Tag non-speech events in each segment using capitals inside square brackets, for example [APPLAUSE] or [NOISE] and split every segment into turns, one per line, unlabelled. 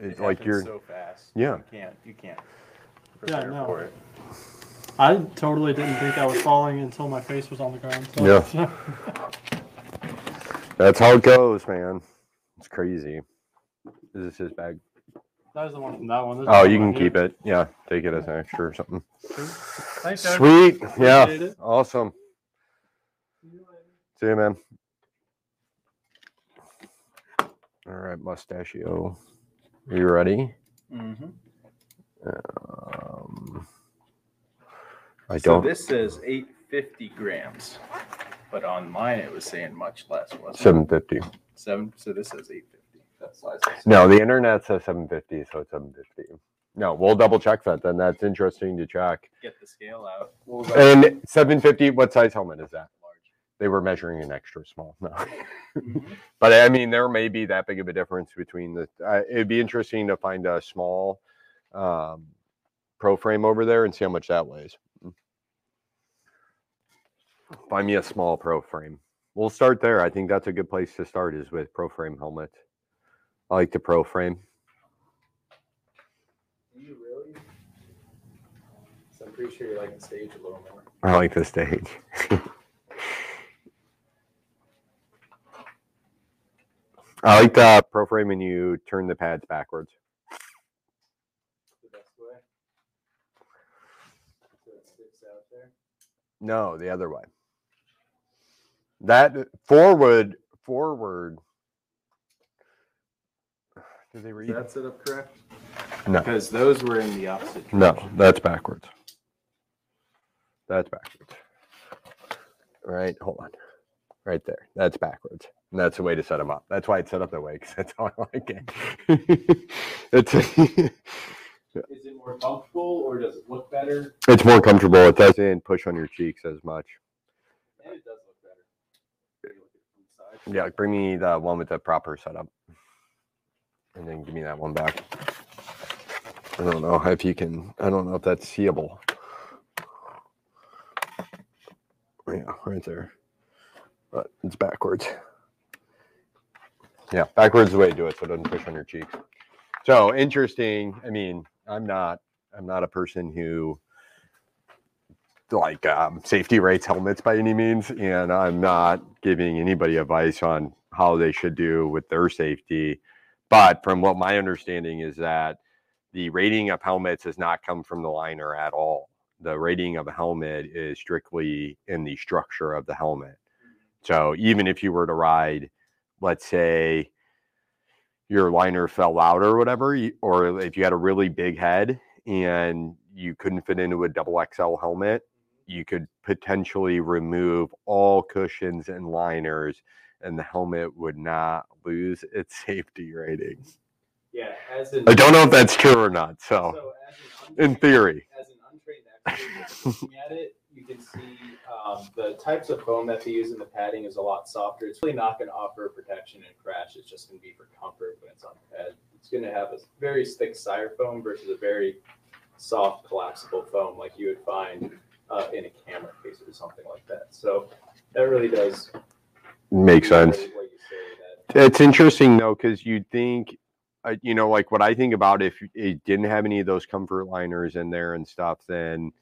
It's
It
like
happens
you're,
so fast.
Yeah.
You can't. You can't.
Yeah,
prepare
no.
for it.
I totally didn't think I was falling until my face was on the ground. So,
Yeah. [LAUGHS] that's how it goes, man. It's crazy. Is this his bag?
that was the one from that one. This is
Oh,
the
you
one
can
here.
keep it. Yeah, take it as an extra or something.
Thanks, guys.
Sweet. Yeah.
Appreciate it.
Awesome. See you, man. All right, mustachio. Are you ready?
Mm-hmm.
Um, I
So
don't.
this says 850 grams, but on mine it was saying much less, wasn't it?
750.
Seven. So this says 850. That's why
No, the internet says 750, so it's 750. No, we'll double check that then. That's interesting to check.
Get the scale out. What was that?
And 750, what size helmet is that? They were measuring an extra small. No. [LAUGHS]
Mhm.
But I mean, there may be that big of a difference between the. Uh, it'd be interesting to find a small um, pro frame over there and see how much that weighs. Find me a small pro frame. We'll start there. I think that's a good place to start is with pro frame helmet. I like the pro frame.
Do you really? So I'm pretty sure you like the stage a little more.
I like the stage. [LAUGHS] I like the pro frame when you turn the pads backwards. No, the other way. That forward, forward. [SIGHS] Did they read?
That set up correct?
No,
because those were in the opposite. Direction.
No, that's backwards. That's backwards. Right, hold on. Right there. That's backwards. And that's the way to set them up. That's why it's set up that way, because that's how I like it. [LAUGHS] it's
Is it more comfortable or does it look better?
it's more comfortable. It doesn't push on your cheeks as much.
And it does look better. When you look at it from the side.
Yeah, bring me the one with the proper setup. And then give me that one back. I don't know if you can, I don't know if that's seeable. Yeah, right there. But it's backwards. Yeah, backwards is the way to do it so it doesn't push on your cheeks. So interesting. I mean, I'm not I'm not a person who like um, safety rates helmets by any means, and I'm not giving anybody advice on how they should do with their safety. But from what my understanding is that the rating of helmets has not come from the liner at all. The rating of a helmet is strictly in the structure of the helmet. So even if you were to ride, let's say your liner fell out or whatever, or if you had a really big head and you couldn't fit into a double XL helmet, mm-hmm. you could potentially remove all cushions and liners and the helmet would not lose [LAUGHS] its safety rating.
Yeah, as in.
I don't know if that's true or not. So,
So as an
in theory,
As an untrained expert looking at it, you can see um, the types of foam that they use in the padding is a lot softer. It's really not going to offer protection in crash. It's just going to be for comfort when it's on the head. It's going to have a very thick styrofoam versus a very soft collapsible foam like you would find uh, in a camera case or something like that. So that really does
make sense.
What you say that
It's interesting though, because you'd think, uh, you know, like what I think about if it didn't have any of those comfort liners in there and stuff, then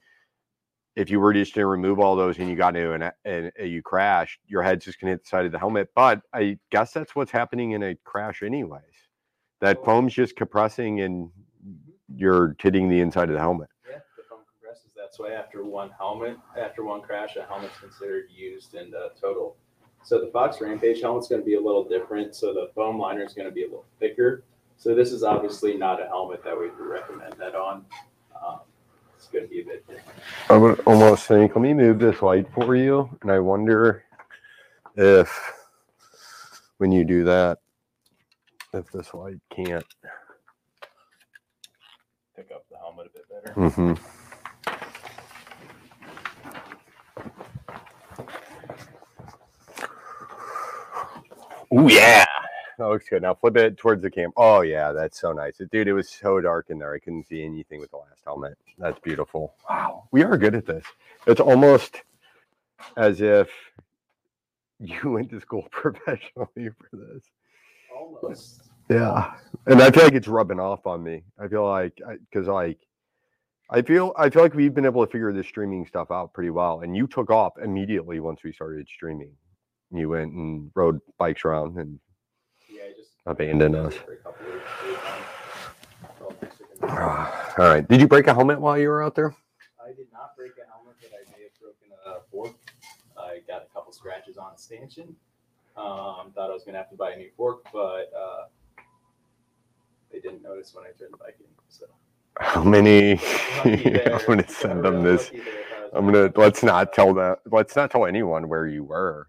if you were just to remove all those and you got into an, a- an a- you crashed, your head's just gonna hit the side of the helmet. But I guess that's what's happening in a crash, anyways. That
Oh.
foam's just compressing and you're hitting the inside of the helmet.
Yeah, the foam compresses. That's why after one helmet, after one crash, a helmet's considered used and the total. So the Fox Rampage helmet's going to be a little different. So the foam liner is going to be a little thicker. So this is obviously not a helmet that we would recommend that on. Um, it's going to be a bit different.
I would almost think, let me move this light for you. And I wonder if when you do that, if this light can't.
Pick up the helmet a bit better.
Mm-hmm. Oh yeah, Oh, that looks good. Now flip it towards the cam. Oh yeah, that's so nice, dude. It was so dark in there. I couldn't see anything with the last helmet. That's beautiful. Wow, we are good at this. It's almost as if you [LAUGHS] went to school [LAUGHS] professionally for this.
Almost.
Yeah, and I feel like it's rubbing off on me. I feel like because like I feel I feel like we've been able to figure this streaming stuff out pretty well, and you took off immediately once we started streaming. You went and rode bikes around and
Yeah, I just
abandoned us.
For a couple weeks, well, thanks for coming.
All right, did you break a helmet while you were out there?
I did not break a helmet, but I may have broken a fork. I got a couple scratches on a stanchion. Um, thought I was gonna have to buy a new fork, but uh, they didn't notice when I turned the bike in. So
How many? [LAUGHS] I'm gonna send them this.
lucky there if I was
I'm gonna let's not tell them. Let's not tell anyone where you were.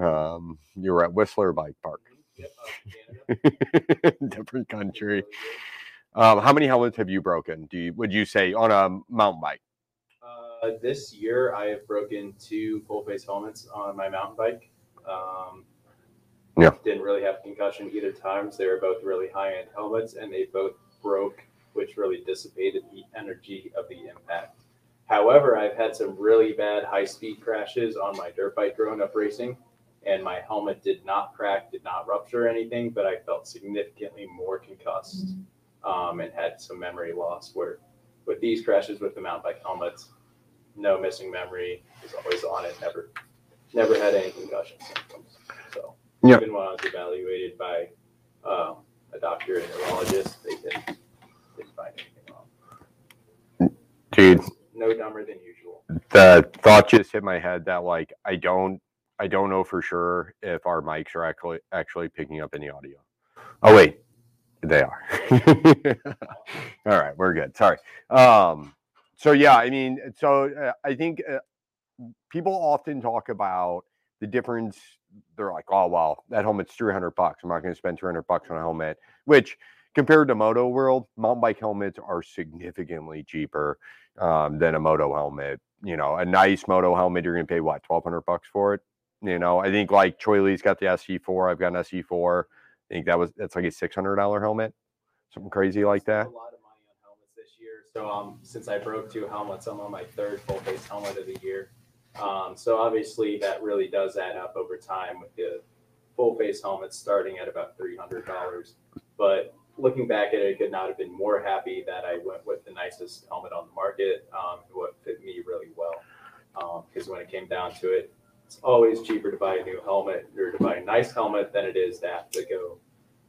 Um, you were at Whistler Bike Park,
Yep, up in Canada.
different country. Um, how many helmets have you broken? Do you would you say on a mountain bike?
Uh, this year, I have broken two full face helmets on my mountain bike. Um,
Yeah.
Didn't really have concussion either times. They were both really high end helmets, and they both broke, which really dissipated the energy of the impact. However, I've had some really bad high speed crashes on my dirt bike growing up racing, and my helmet did not crack, did not rupture anything, but I felt significantly more concussed um, and had some memory loss. Where with these crashes with the mountain bike helmets, no missing memory, was always on it, never, never had any concussion symptoms. So
Yeah.
even when I was evaluated by um, a doctor and neurologist, they didn't, didn't find anything wrong.
Dude,
No dumber than usual.
the thought just hit my head that like I don't I don't know for sure if our mics are actually actually picking up any audio. Oh wait, they are. [LAUGHS] All right, we're good. Sorry. Um, so yeah, I mean, so uh, I think uh, people often talk about the difference. They're like, oh well, that helmet's three hundred bucks. I'm not going to spend three hundred bucks on a helmet, which compared to Moto World, mountain bike helmets are significantly cheaper um, than a moto helmet. You know, a nice moto helmet, you're going to pay what, 1200 bucks for it? You know, I think like Troy Lee's got the SE4. I've got an SE4. I think that was, that's like a $600 helmet, something crazy like that.
A lot of money on helmets this year. So um, since I broke two helmets, I'm on my third full face helmet of the year. Um, so obviously that really does add up over time with the full face helmets starting at about three hundred dollars. But looking back at it, I could not have been more happy that I went with the nicest helmet on the market, um, what fit me really well. Because when it came down to it, it's always cheaper to buy a new helmet or to buy a nice helmet than it is to have to go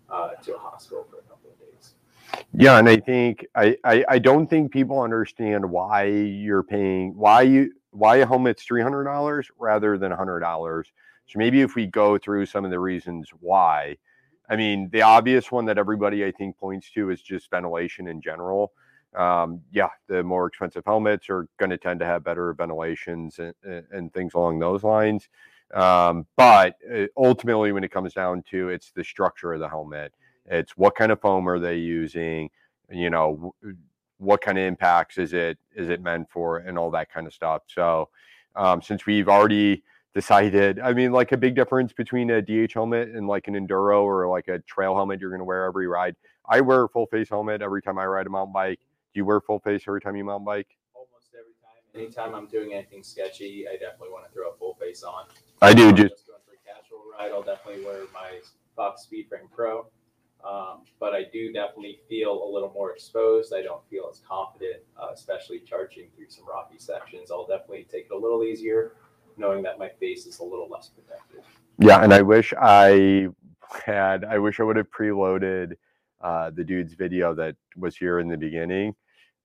uh, to a hospital for a couple of days.
Yeah, and I think I, I I don't think people understand why you're paying why you why a helmet's three hundred dollars rather than hundred dollars. So maybe if we go through some of the reasons why, I mean, the obvious one that everybody I think points to is just ventilation in general. Um, yeah, the more expensive helmets are going to tend to have better ventilations and, and things along those lines. Um, but uh, ultimately, when it comes down to it's the structure of the helmet, it's what kind of foam are they using, you know, what kind of impacts is it is it meant for, and all that kind of stuff. So, um, since we've already [LAUGHS] decided, I mean, like a big difference between a DH helmet and like an enduro or like a trail helmet you're going to wear every ride. I wear a full face helmet every time I ride a mountain bike. Do you wear full face every time you mountain bike?
Almost every time. Anytime I'm doing anything sketchy, I definitely want to throw a full face on.
I do
Um,
just
going for a casual ride, I'll definitely wear my Fox Speedframe Pro. Um, but I do definitely feel a little more exposed. I don't feel as confident, uh, especially charging through some rocky sections. I'll definitely take it a little easier, knowing that my face is a little less protected.
yeah, and I wish I had. I wish I would have preloaded uh, the dude's video that was here in the beginning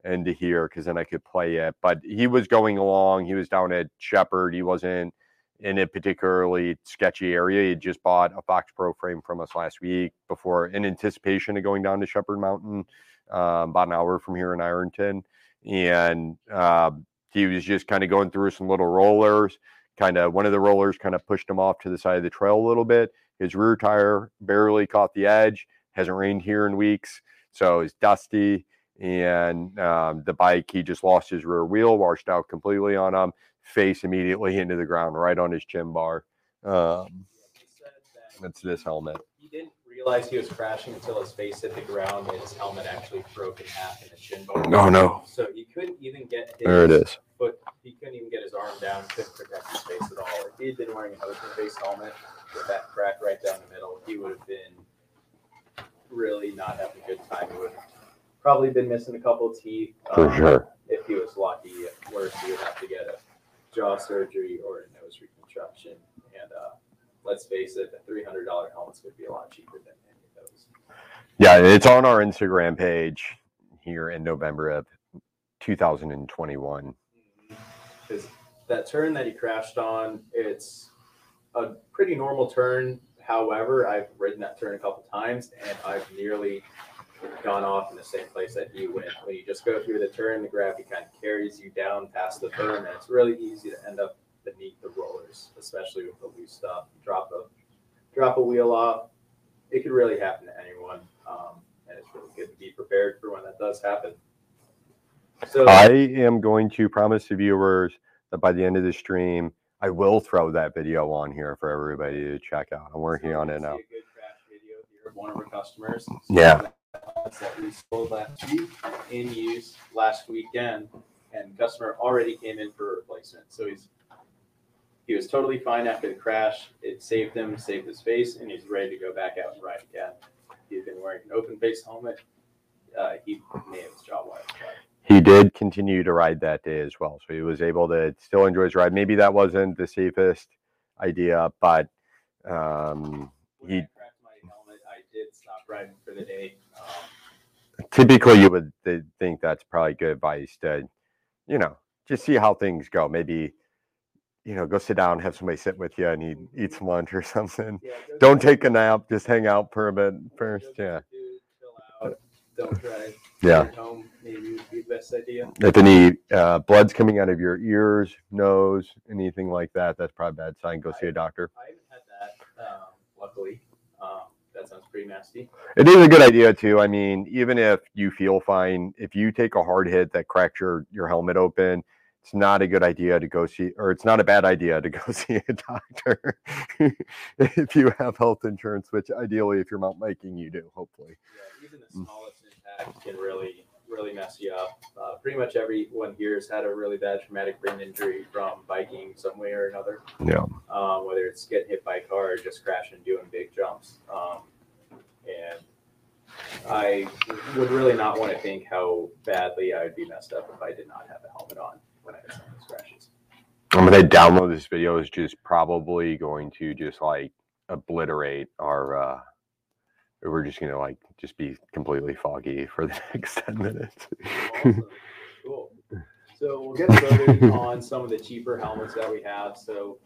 and here because then I could play it. But he was going along. He was down at Shepherd. He wasn't in a particularly sketchy area. He just bought a Fox Pro frame from us last week before in anticipation of going down to Shepherd Mountain, um, about an hour from here in Ironton. And uh, he was just kind of going through some little rollers. Kind of one of the rollers kind of pushed him off to the side of the trail a little bit. His rear tire barely caught the edge. Hasn't rained here in weeks, so it's dusty. And um, the bike, he just lost his rear wheel, washed out completely on him face immediately into the ground, right on his chin bar. Um, that's this helmet.
he didn't realize he was crashing until his face hit the ground and his helmet actually broke in half in the chin bone.
Oh no,
So he couldn't even get his
there it is.
foot, he couldn't even get his arm down, couldn't protect his face at all. If he had been wearing an open face helmet with that crack right down the middle, he would have been really not having a good time. He would have probably been missing a couple of teeth.
For
um,
sure.
If he was lucky, worse, he would have to get a jaw surgery or a nose reconstruction. And uh, let's face it, the three hundred dollar helmet's going to be a lot cheaper than any of those.
Yeah, it's on our Instagram page here in November of 2021.
Because that turn that he crashed on, it's a pretty normal turn. However, I've ridden that turn a couple times and I've nearly gone off in the same place that he went. When you just go through the turn, the gravity kind of carries you down past the berm, and it's really easy to end up beneath the rollers, especially with the loose stuff. Drop a drop a wheel off, it could really happen to anyone, um, and it's really good to be prepared for when that does happen. So
I am going to promise the viewers that by the end of the stream, I will throw that video on here for everybody to check out. I'm working
So
on it now.
a good crash video here of one of our customers.
Yeah.
That we sold last week in use last weekend, and customer already came in for a replacement. So he's he was totally fine after the crash. It saved him, saved his face, and he's ready to go back out and ride again. He's been wearing an open face helmet. Uh, he may have his jaw wired.
He did continue to ride that day as well. So he was able to still enjoy his ride. Maybe that wasn't the safest idea, but um,
When
He-
I cracked my helmet, I did stop riding for the day.
Typically you would think that's probably good advice to, you know, just see how things go. Maybe, you know, go sit down, have somebody sit with you and eat, eat some lunch or [LAUGHS] something.
Yeah,
Don't take a nap, just hang out for a bit first. Yeah.
your food, chill out, Don't drive.
Yeah.
Home maybe be the best idea.
If any uh, blood's coming out of your ears, nose, anything like that, that's probably a bad sign. Go see a doctor.
I haven't had that, um, luckily. That sounds pretty nasty.
It is a good idea too. I mean, even if you feel fine, if you take a hard hit that cracks your your helmet open, it's not a good idea to go see, or it's not a bad idea to go [LAUGHS] see a doctor [LAUGHS] if you have health insurance. Which ideally, if you're mountain biking, you do. Hopefully,
Yeah, even the
Mm.
smallest impact can really, really mess you up. Uh, pretty much everyone here has had a really bad traumatic brain injury from biking some way or another.
yeah.
um, whether it's getting hit by a car or just crashing doing big jumps. Um, and I would really not want to think how badly I would be messed up if I did not have a helmet on when I had some of those crashes.
I'm gonna download this video. is just probably going to just like obliterate our. uh We're just gonna like just be completely foggy for the [LAUGHS] next ten minutes.
Awesome. [LAUGHS] cool. So we'll get started on some of the cheaper helmets that we have. So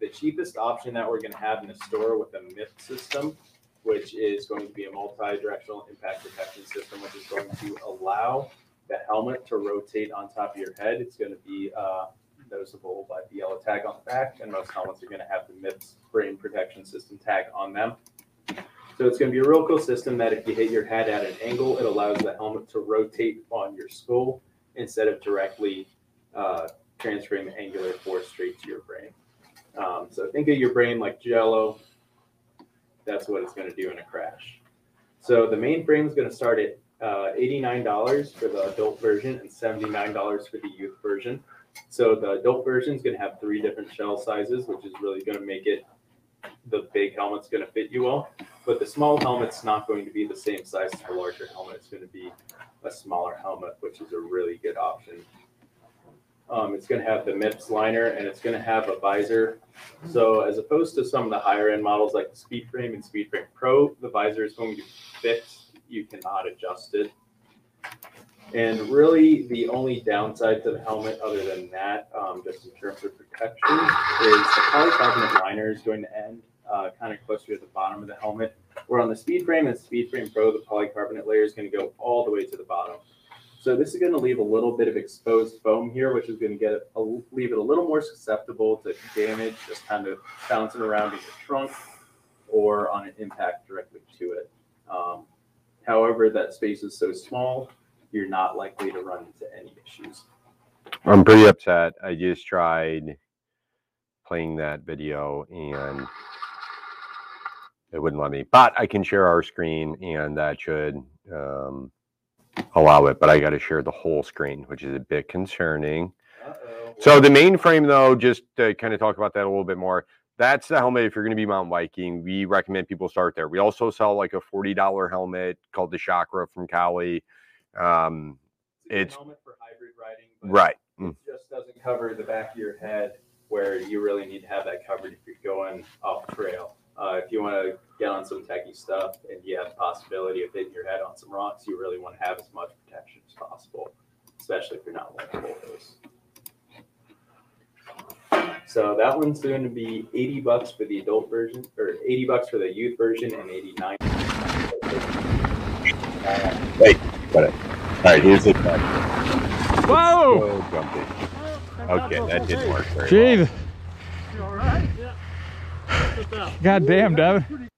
the cheapest option that we're going to have in the store with the MIP system, which is going to be a multi-directional impact protection system, which is going to allow the helmet to rotate on top of your head. It's going to be uh, noticeable by the yellow tag on the back, and most helmets are going to have the MIPS brain protection system tag on them. So it's going to be a real cool system that if you hit your head at an angle, it allows the helmet to rotate on your skull instead of directly uh, transferring the angular force straight to your brain. Um, so think of your brain like jello. That's what it's going to do in a crash. So the main frame is going to start at uh, $89 for the adult version and $79 for the youth version. So the adult version is going to have three different shell sizes, which is really going to make it the big helmet's going to fit you well. But the small helmet's not going to be the same size as the larger helmet. It's going to be a smaller helmet, which is a really good option. Um, it's going to have the MIPS liner and it's going to have a visor. So as opposed to some of the higher end models like the Speedframe and Speedframe Pro, the visor is going to be fixed. You cannot adjust it. And really, the only downside to the helmet, other than that, um, just in terms of protection, is the polycarbonate liner is going to end uh, kind of closer to the bottom of the helmet. Where on the speed Speedframe and Speedframe Pro, the polycarbonate layer is going to go all the way to the bottom. So this is going to leave a little bit of exposed foam here, which is going to get a, leave it a little more susceptible to damage, just kind of bouncing around in your trunk or on an impact directly to it. Um, however, that space is so small, you're not likely to run into any issues.
I'm pretty upset. I just tried playing that video and it wouldn't let me. But I can share our screen and that should um, allow it. But I got to share the whole screen, which is a bit concerning.
Uh-oh.
So the main frame, though, just to kind of talk about that a little bit more. That's the helmet. If you're going to be mountain biking, we recommend people start there. We also sell like a forty dollar helmet called the Chakra from Kali. Um,
It's a
it's-
helmet for hybrid riding, but
right. Mm.
it just doesn't cover the back of your head where you really need to have that covered if you're going off trail. Uh, if you want to get on some techie stuff and you have the possibility of hitting your head on some rocks, you really want to have as much protection as possible, especially if you're not wearing those. So that one's going to be 80 bucks for the adult version, or 80 bucks for the youth version, and 89. Wait, got it.
All right, here's the
Whoa!
so jumpy. Okay, that didn't work very
Jeez.
You all right? Yeah. Sit down.
God damn, Devin.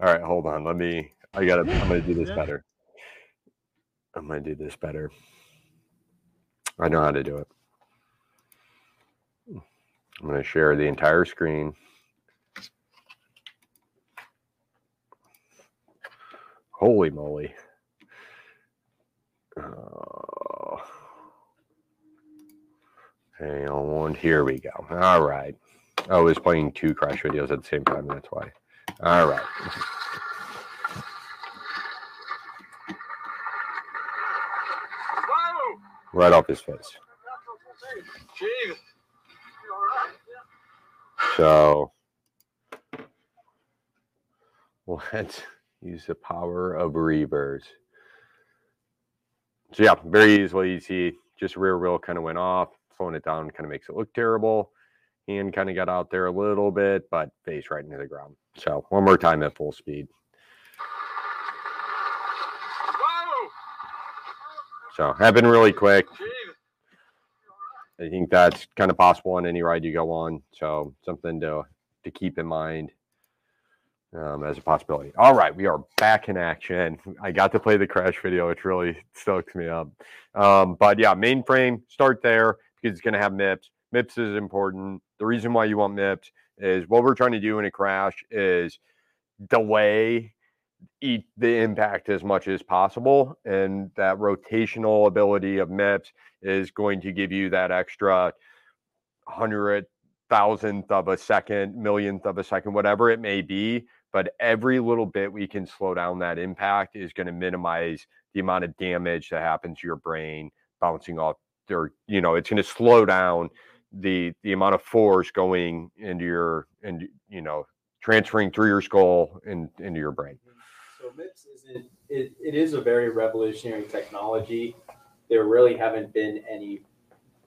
All right, hold on. Let me. I gotta. I'm gonna do this better. I'm gonna do this better. I know how to do it. I'm gonna share the entire screen. Holy moly. Oh. Hang on, here we go. All right. Oh, I was playing two crash videos at the same time. That's why. All right. Right off his face. So let's use the power of reavers. So yeah, very easily you see just rear wheel kind of went off, slowing it down kind of makes it look terrible. Hand kind of got out there a little bit, but face right into the ground. So one more time at full speed. So happened really quick. I think that's kind of possible on any ride you go on. So something to to keep in mind um, as a possibility. All right, we are back in action. I got to play the crash video, which really stokes me up. Um, but yeah, mainframe, start there because it's going to have MIPS. MIPS is important. The reason why you want MIPS is what we're trying to do in a crash is delay eat the impact as much as possible. And that rotational ability of MIPS is going to give you that extra hundred thousandth of a second, millionth of a second, whatever it may be. But every little bit we can slow down that impact is going to minimize the amount of damage that happens to your brain bouncing off or you know it's going to slow down the the amount of force going into your and you know transferring through your skull and into your brain
So MIPS isn't it, it is a very revolutionary technology. There really haven't been any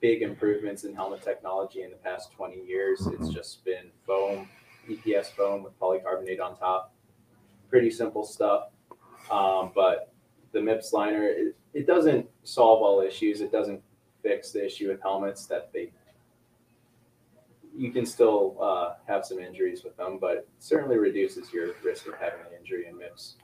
big improvements in helmet technology in the past 20 years. It's
Mhm.
just been foam, EPS foam with polycarbonate on top. Pretty simple stuff. Um, but the MIPS liner, it, it doesn't solve all issues. It doesn't fix the issue with helmets that they you can still uh, have some injuries with them, but certainly reduces your risk of having an injury. And MIPS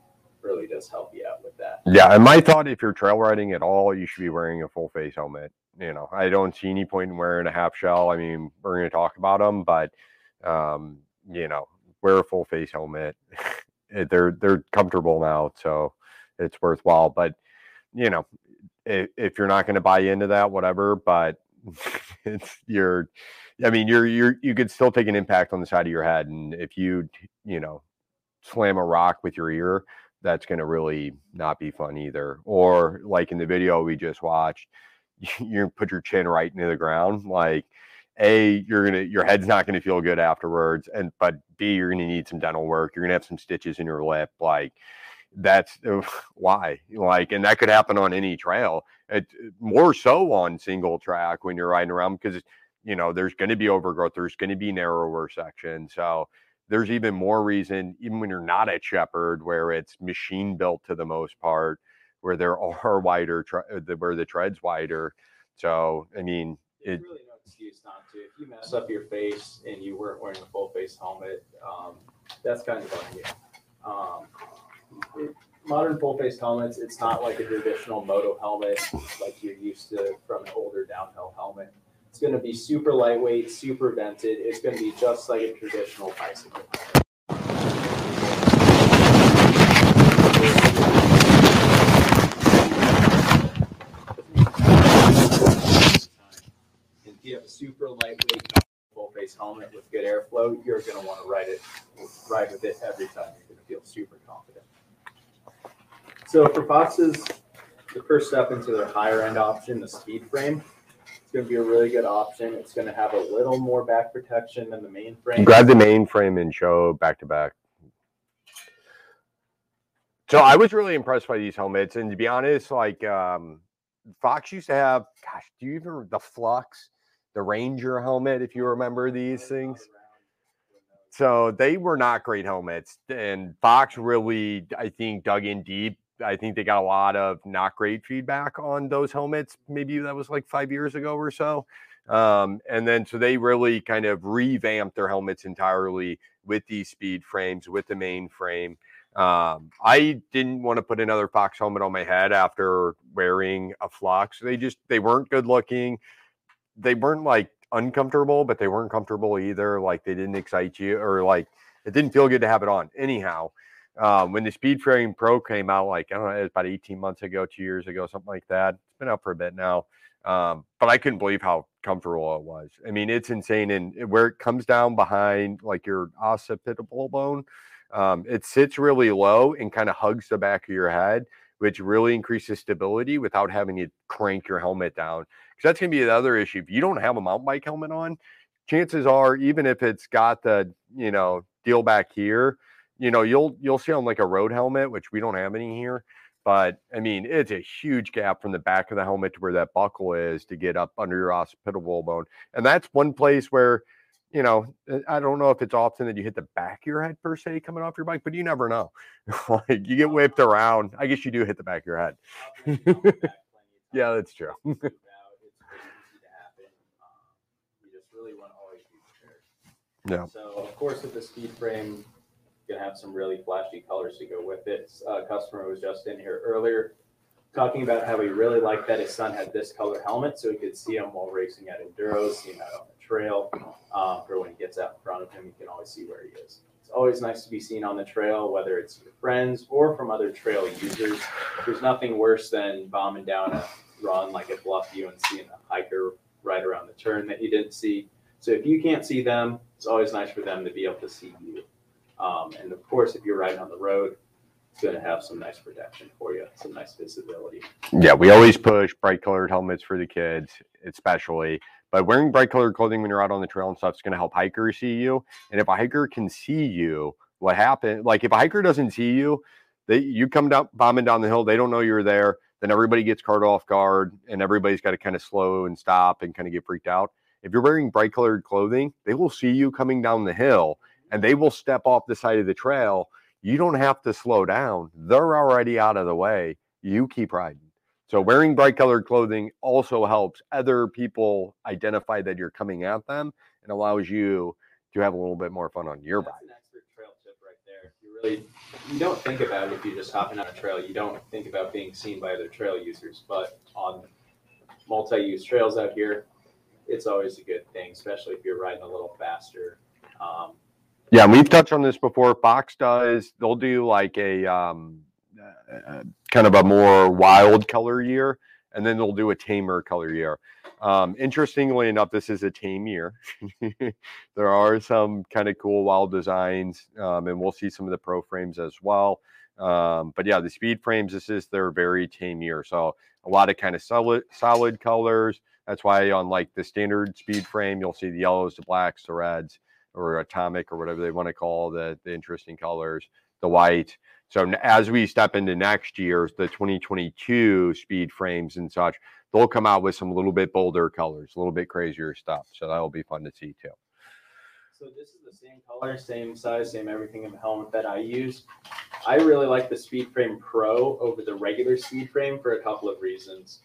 really does help you out with that.
Yeah, and my thought if you're trail riding at all, you should be wearing a full face helmet. You know, I don't see any point in wearing a half shell. I mean, we're going to talk about them, but um, you know, wear a full face helmet. [LAUGHS] They're they're comfortable now, so it's worthwhile. But you know, if, if you're not going to buy into that, whatever. But [LAUGHS] it's you're, I mean, you're you're you could still take an impact on the side of your head, and if you you know slam a rock with your ear, that's going to really not be fun either. Or like in the video we just watched, [LAUGHS] you put your chin right into the ground. Like, a, you're gonna your head's not going to feel good afterwards, and but B, you're going to need some dental work. You're going to have some stitches in your lip. Like, that's why. Like, and that could happen on any trail. It eh, more so on single track when you're riding around because you know there's going to be overgrowth. There's going to be narrower sections. So there's even more reason, even when you're not at Shepherd, where it's machine built to the most part, where there [LAUGHS] are wider, uh, where the tread's wider. So, I mean, it,
really no excuse not to. If you mess up your face and you weren't wearing a full face helmet, um, that's kind of on you. Um, modern full face helmets, it's not like a traditional moto helmet like you're used to from an older downhill helmet. It's going to be super lightweight, super vented. It's going to be just like a traditional bicycle. If you have a super lightweight full face helmet with good airflow, you're going to want to ride it, ride with it every time. You're going to feel super confident. So for Foxes, the first step into their higher end option, the speed frame, it's going to be a really good option. It's going to have a little more back protection than the main frame.
grab the main frame and show back to back. So I was really impressed by these helmets, and to be honest, like um, Fox used to have, gosh, do you even the Flux, the Ranger helmet, if you remember these things? So they were not great helmets, and Fox really, I think, dug in deep. I think they got a lot of not great feedback on those helmets. Maybe that was like five years ago or so. Um, and then so they really kind of revamped their helmets entirely with these speed frames, with the main frame. Um, I didn't want to put another Fox helmet on my head after wearing a Flux. They just they weren't good looking. They weren't like uncomfortable, but they weren't comfortable either. Like they didn't excite you or like it didn't feel good to have it on. Anyhow, um, when the Speed Frame Pro came out, like I don't know, it was about 18 months ago, two years ago, something like that. It's been out for a bit now. Um, but I couldn't believe how comfortable it was. I mean, it's insane. And where it comes down behind like your occipital bone, um, it sits really low and kind of hugs the back of your head, which really increases stability without having to crank your helmet down. Because that's going to be the other issue. If you don't have a mountain bike helmet on, chances are, even if it's got the, you know, deal back here, you know, you'll you'll see on like a road helmet, which we don't have any here, But I mean, it's a huge gap from the back of the helmet to where that buckle is to get up under your occipital bone. And that's one place where, you know, uh, I don't know if it's often that you hit the back of your head per se coming off your bike, but you never know. [LAUGHS] like you get whipped around. I guess you do hit the back of your head. [LAUGHS] Yeah, that's true.
It's pretty easy to happen. You just really want to always be prepared.
Yeah.
So of course, with the speed frame, gonna have some really flashy colors to go with it. A customer was just in here earlier talking about how he really liked that his son had this color helmet so he could see him while racing at enduros, see him out on the trail. Um, for when he gets out in front of him, he can always see where he is. It's always nice to be seen on the trail, whether it's your friends or from other trail users. There's nothing worse than bombing down a run like a bluff Bluffview and seeing a hiker right around the turn that you didn't see. So if you can't see them, it's always nice for them to be able to see you. Um, and of course, if you're riding on the road, it's going to have some nice protection for you, some nice visibility.
Yeah, we always push bright colored helmets for the kids, especially. But wearing bright colored clothing when you're out on the trail and stuff is going to help hikers see you. And if a hiker can see you, what happened? Like if a hiker doesn't see you, they you come down bombing down the hill, they don't know you're there. Then everybody gets caught off guard, and everybody's got to kind of slow and stop and kind of get freaked out. If you're wearing bright colored clothing, they will see you coming down the hill, and they will step off the side of the trail. You don't have to slow down; they're already out of the way. You keep riding. So wearing bright colored clothing also helps other people identify that you're coming at them and allows you to have a little bit more fun on your bike.
That's an expert trail tip right there. You really you don't think about it if you're just hopping on a trail. You don't think about being seen by other trail users, but on multi-use trails out here, it's always a good thing, especially if you're riding a little faster. Um,
Yeah, we've touched on this before. Fox does, they'll do like a um, uh, kind of a more wild color year, and then they'll do a tamer color year. Um, interestingly enough, this is a tame year. [LAUGHS] there are some kind of cool wild designs, um, and we'll see some of the pro frames as well. Um, but yeah, the speed frames, this is their very tame year. So a lot of kind of solid, solid colors. That's why on like the standard speed frame, you'll see the yellows, the blacks, the reds, or atomic, or whatever they want to call the, the interesting colors, the white. So as we step into next year's, the 2022 speed frames and such, they'll come out with some little bit bolder colors, a little bit crazier stuff. So that'll be fun to see too.
So this is the same color, same size, same everything in the helmet that I use. I really like the Speed Frame Pro over the regular Speed Frame for a couple of reasons.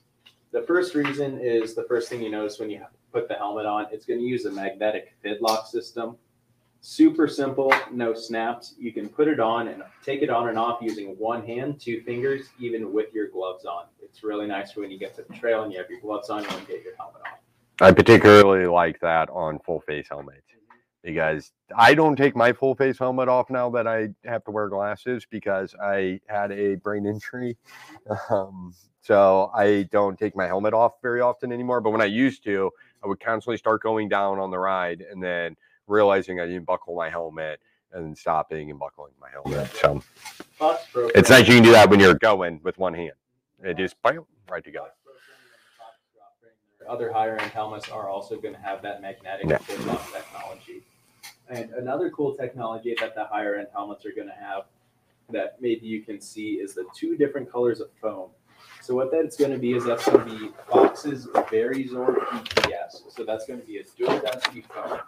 The first reason is the first thing you notice when you put the helmet on, it's going to use a magnetic Fidlock system. Super simple, no snaps. You can put it on and take it on and off using one hand, two fingers, even with your gloves on. It's really nice when you get to the trail and you have your gloves on, you to get your helmet off.
I particularly like that on full face helmets because I don't take my full face helmet off now that I have to wear glasses because I had a brain injury. [LAUGHS] Um, so I don't take my helmet off very often anymore. But when I used to, I would constantly start going down on the ride and then realizing I didn't buckle my helmet and stopping and buckling my helmet. So it's nice you can do that when you're going with one hand. It just bam, right together.
Fox Pro Frame and the Fox Drop Frame, their Other higher end helmets are also going to have that magnetic
Yeah.
lock technology. And another cool technology that the higher end helmets are going to have that maybe you can see is the two different colors of foam. So what that's going to be is that's going to be Fox's Varizorb EPS. So that's going to be a dual density foam.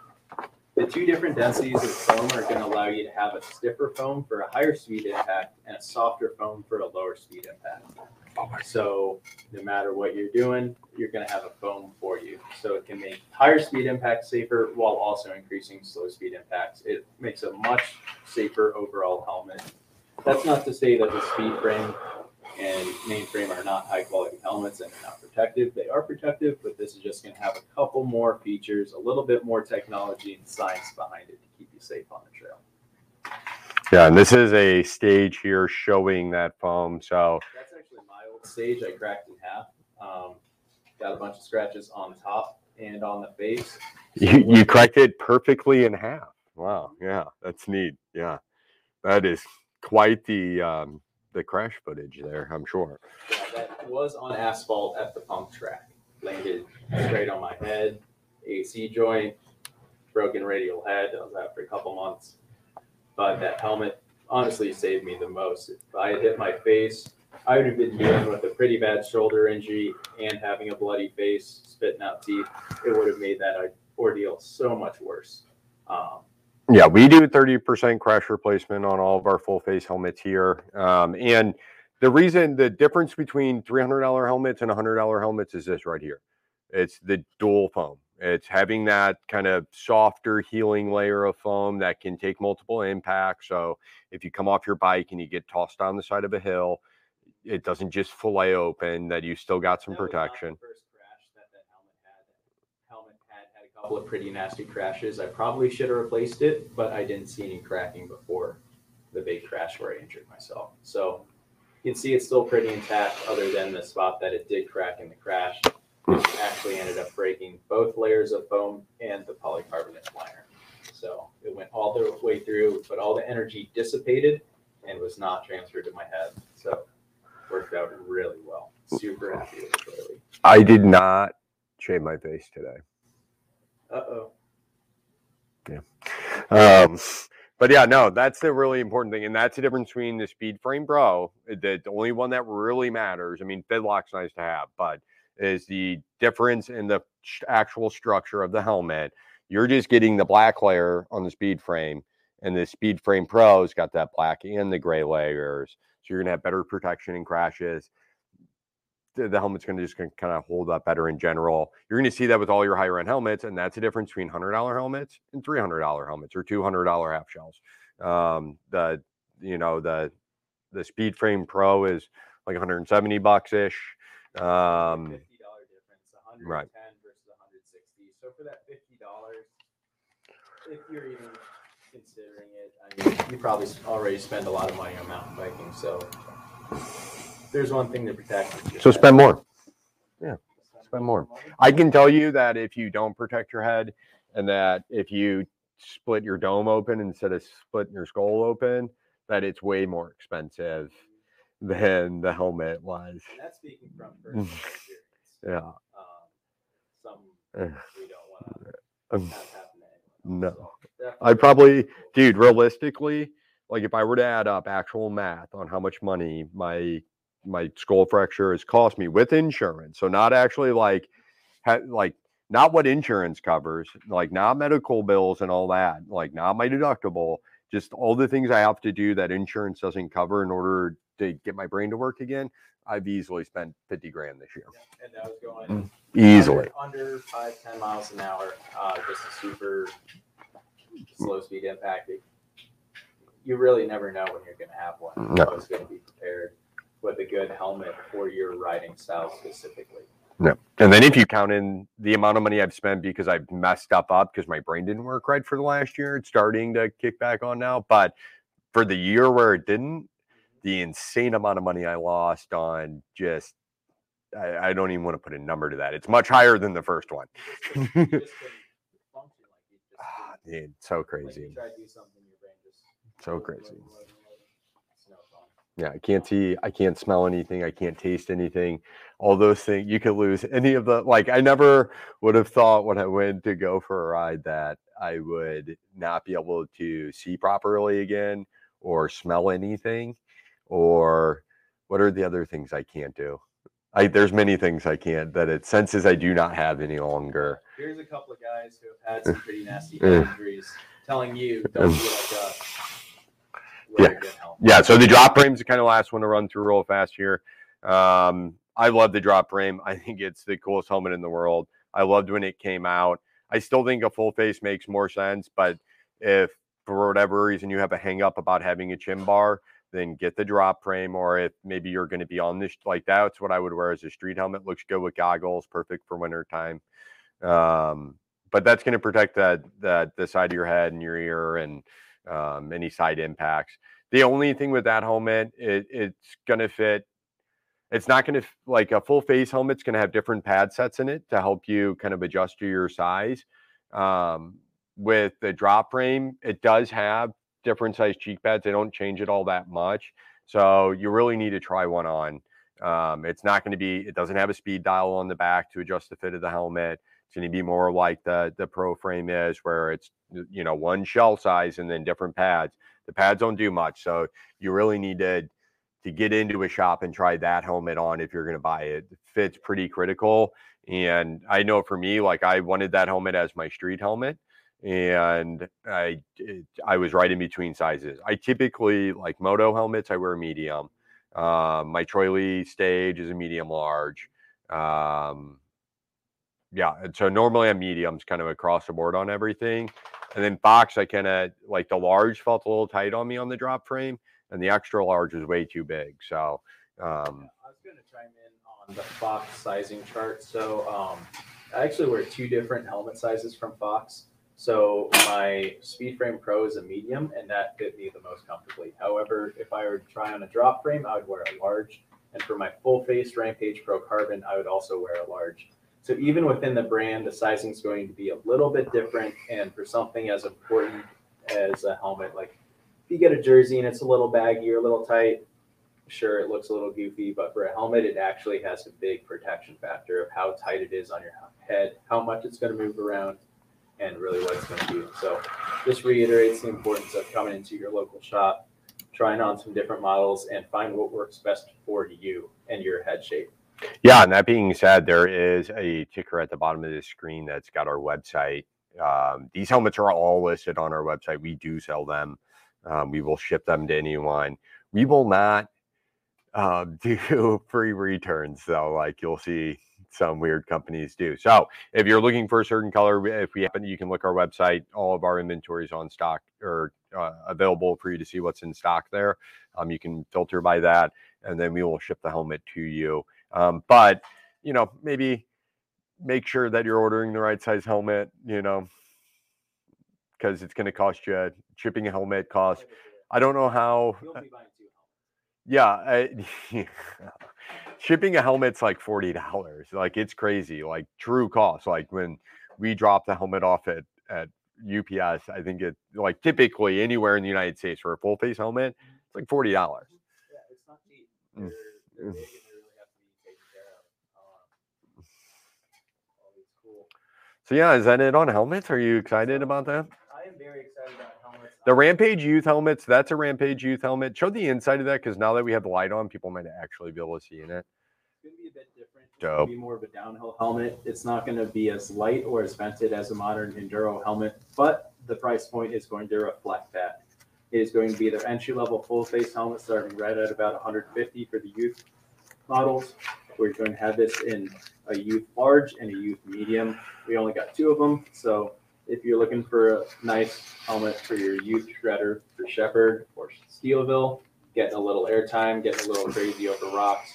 The two different densities of foam are going to allow you to have a stiffer foam for a higher speed impact and a softer foam for a lower speed impact. So no matter what you're doing, you're going to have a foam for you. So it can make higher speed impact safer while also increasing slow speed impacts. It makes a much safer overall helmet. That's not to say that the speed frame and mainframe are not high quality helmets and they're not protective. They are protective, but this is just going to have a couple more features, a little bit more technology and science behind it to keep you safe on the trail.
Yeah, and this is a stage here showing that foam. So
That's actually my old stage. I cracked in half. Um, got a bunch of scratches on top and on the face.
You you cracked it perfectly in half. Wow. Yeah, that's neat. Yeah, that is quite the um, the crash footage there. I'm sure.
Yeah, that was on asphalt at the pump track. Landed straight on my head, AC joint, broken radial head. I was out for a couple months. But that helmet honestly saved me the most. If I had hit my face, I would have been dealing with a pretty bad shoulder injury and having a bloody face, spitting out teeth. It would have made that uh, ordeal so much worse. Um,
Yeah, we do 30% crash replacement on all of our full face helmets here. Um, and the reason, the difference between $300 helmets and $100 helmets is this right here it's the dual foam. It's having that kind of softer healing layer of foam that can take multiple impacts. So if you come off your bike and you get tossed down the side of a hill, it doesn't just fillet open, that you still got some
that was not
protection.
first crash that that helmet had. Helmet had had a couple of pretty nasty crashes. I probably should have replaced it, but I didn't see any cracking before the big crash where I injured myself. So you can see it's still pretty intact, other than the spot that it did crack in the crash. It actually ended up breaking both layers of foam and the polycarbonate liner. So it went all the way through, but all the energy dissipated and was not transferred to my head. So worked out really well. Super happy with.
I did not shave my face today.
Uh oh.
Um, but yeah, no, that's the really important thing, and that's the difference between the Speed Frame Pro. The, the only one that really matters. I mean, Fidlock's nice to have, but is the difference in the actual structure of the helmet. You're just getting the black layer on the Speed Frame, and the Speed Frame Pro's got that black and the gray layers, so you're gonna have better protection in crashes. The, helmet's gonna just kind of hold up better in general. You're gonna see that with all your higher end helmets, and that's the difference between hundred dollar helmets and three hundred dollar helmets or two hundred dollar half shells. Um, the you know the the Speed Frame Pro is like 170 bucks ish. Um,
fifty dollar difference, one hundred
right.
versus one hundred sixty. So for that fifty dollars, if you're even considering it, I mean, you probably already spend a lot of money on mountain biking. So there's one thing to protect. it's your
so
head.
spend more. Yeah. Spend more. I can tell you that if you don't protect your head, and that if you split your dome open instead of splitting your skull open, that it's way more expensive than the helmet was.
And that's speaking from [LAUGHS] personal experience.
Yeah.
Um, some we don't want to
Um,
have happen to anyone
no.
So
I probably, dude, realistically, like if I were to add up actual math on how much money my my skull fracture has cost me with insurance, so not actually like ha- like not what insurance covers, like not medical bills and all that, like not my deductible, just all the things I have to do that insurance doesn't cover in order to get my brain to work again. I've easily spent 50 grand this year.
Yeah, and I was going
Easily.
under, under five ten miles an hour. Uh, just a super slow speed impact. You really never know when you're going to have one.
No.
You're going to be prepared with a good helmet for your riding style specifically.
No. And then if you count in the amount of money I've spent because I've messed up up because my brain didn't work right for the last year, it's starting to kick back on now. But for the year where it didn't, the insane amount of money I lost on just I, I don't even want to put a number to that. It's much higher than the first one.
You just couldn't- you just couldn't function like you just
Ah, dude, so crazy. So
try
Yeah, I can't see, I can't smell anything, I can't taste anything. All those things, you could lose any of the like. I never would have thought when I went to go for a ride that I would not be able to see properly again or smell anything, or what are the other things I can't do? I there's many things I can't that it senses I do not have any longer.
Here's a couple of guys who have had some pretty nasty [LAUGHS]
Eh.
injuries telling you [LAUGHS] don't be like us.
Yeah.
Wear a good helmet.
Yeah, so the drop frame's the kind of last one to run through real fast here. Um, I love the drop frame. I think it's the coolest helmet in the world. I loved when it came out. I still think a full face makes more sense, but if for whatever reason you have a hang up about having a chin bar, then get the drop frame. Or if maybe you're going to be on this, like that's what I would wear as a street helmet. Looks good with goggles, perfect for winter time. Um, but that's going to protect that that the side of your head and your ear and um, any side impacts. The only thing with that helmet, it, it's going to fit. It's not going to like a full face helmet's going to have different pad sets in it to help you kind of adjust to your size. Um, with the drop frame, it does have different size cheek pads. They don't change it all that much. So you really need to try one on. Um, it's not going to be, it doesn't have a speed dial on the back to adjust the fit of the helmet. It's going to be more like the the pro frame is, where it's you know one shell size and then different pads. The pads don't do much, so you really need to to get into a shop and try that helmet on if you're going to buy it. Fit's pretty critical. And I know for me, like I wanted that helmet as my street helmet, and I I was right in between sizes. I typically like moto helmets. I wear medium. Um, my Troy Lee stage is a medium large. Um, yeah, and so normally I'm mediums, kind of across the board on everything. And then Fox, I kind of like the large felt a little tight on me on the drop frame, and the extra large was way too big. So um,
I was going to chime in on the Fox sizing chart. So um, I actually wear two different helmet sizes from Fox. So my Speedframe Pro is a medium, and that fit me the most comfortably. However, if I were to try on a drop frame, I would wear a large. And for my full face Rampage Pro Carbon, I would also wear a large. So even within the brand, the sizing is going to be a little bit different. And for something as important as a helmet, like if you get a jersey and it's a little baggy or a little tight, sure it looks a little goofy, but for a helmet, it actually has a big protection factor of how tight it is on your head, how much it's going to move around, and really what it's going to do. So, this reiterates the importance of coming into your local shop, trying on some different models, and find what works best for you and your head shape.
Yeah, and that being said, there is a ticker at the bottom of this screen that's got our website. Um, these helmets are all listed on our website. We do sell them. Um, we will ship them to anyone. We will not uh, [LAUGHS] do free returns, though, like you'll see some weird companies do. So if you're looking for a certain color, if we happen, you can look our website. All of our inventory is on stock or uh, available for you to see what's in stock there. Um, you can filter by that, and then we will ship the helmet to you. Um, but you know, maybe make sure that you're ordering the right size helmet. You know, because it's going to cost you. Shipping a helmet costs. I don't know how.
You'll be buying two helmets.
Yeah, I, [LAUGHS] shipping a helmet's like forty dollars. Like it's crazy. Like true cost. Like when we drop the helmet off at at UPS, I think it like typically anywhere in the United States for a full face helmet, it's like forty dollars.
Yeah, it's not cheap.
Mm.
They're, they're
Mm.
big and they really have to be taken care of. Um, always cool.
So yeah, is that it on helmets? Are you excited about that?
I am very excited about helmets.
The Rampage Youth helmets, that's a Rampage Youth helmet. Show the inside of that because now that we have the light on, people might actually be able to see in it.
It's going to be a bit different. It's
Dope.
be more of a downhill helmet. It's not going to be as light or as vented as a modern enduro helmet, but the price point is going to reflect that. It is going to be their entry level full face helmet starting right at about 150 for the youth models. We're going to have this in a youth large and a youth medium. We only got two of them, so if you're looking for a nice helmet for your youth shredder for Shepherd or Steelville, getting a little airtime, getting a little crazy over rocks,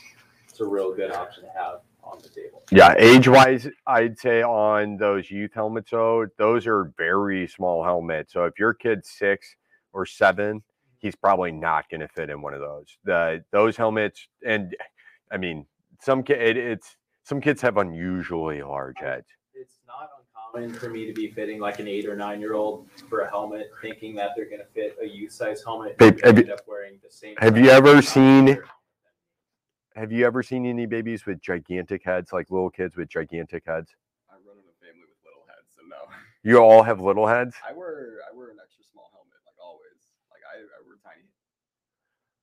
it's a real good option to have on the table.
Yeah, age wise, I'd say on those youth helmets, though, those are very small helmets. So if your kid's six or seven, he's probably not going to fit in one of those. The those helmets, and I mean, some kid, it, it's some kids have unusually large heads.
It's not uncommon for me to be fitting like an eight or nine year old for a helmet, thinking that they're going to fit a youth size helmet.
Babe, have
end
you-
up wearing the same.
have you ever seen- Have you ever seen any babies with gigantic heads, like little kids with gigantic heads?
I run in a family with little heads, so no. [LAUGHS]
You all have little heads.
I wear I wear an extra small helmet, like always. Like I, I wear tiny,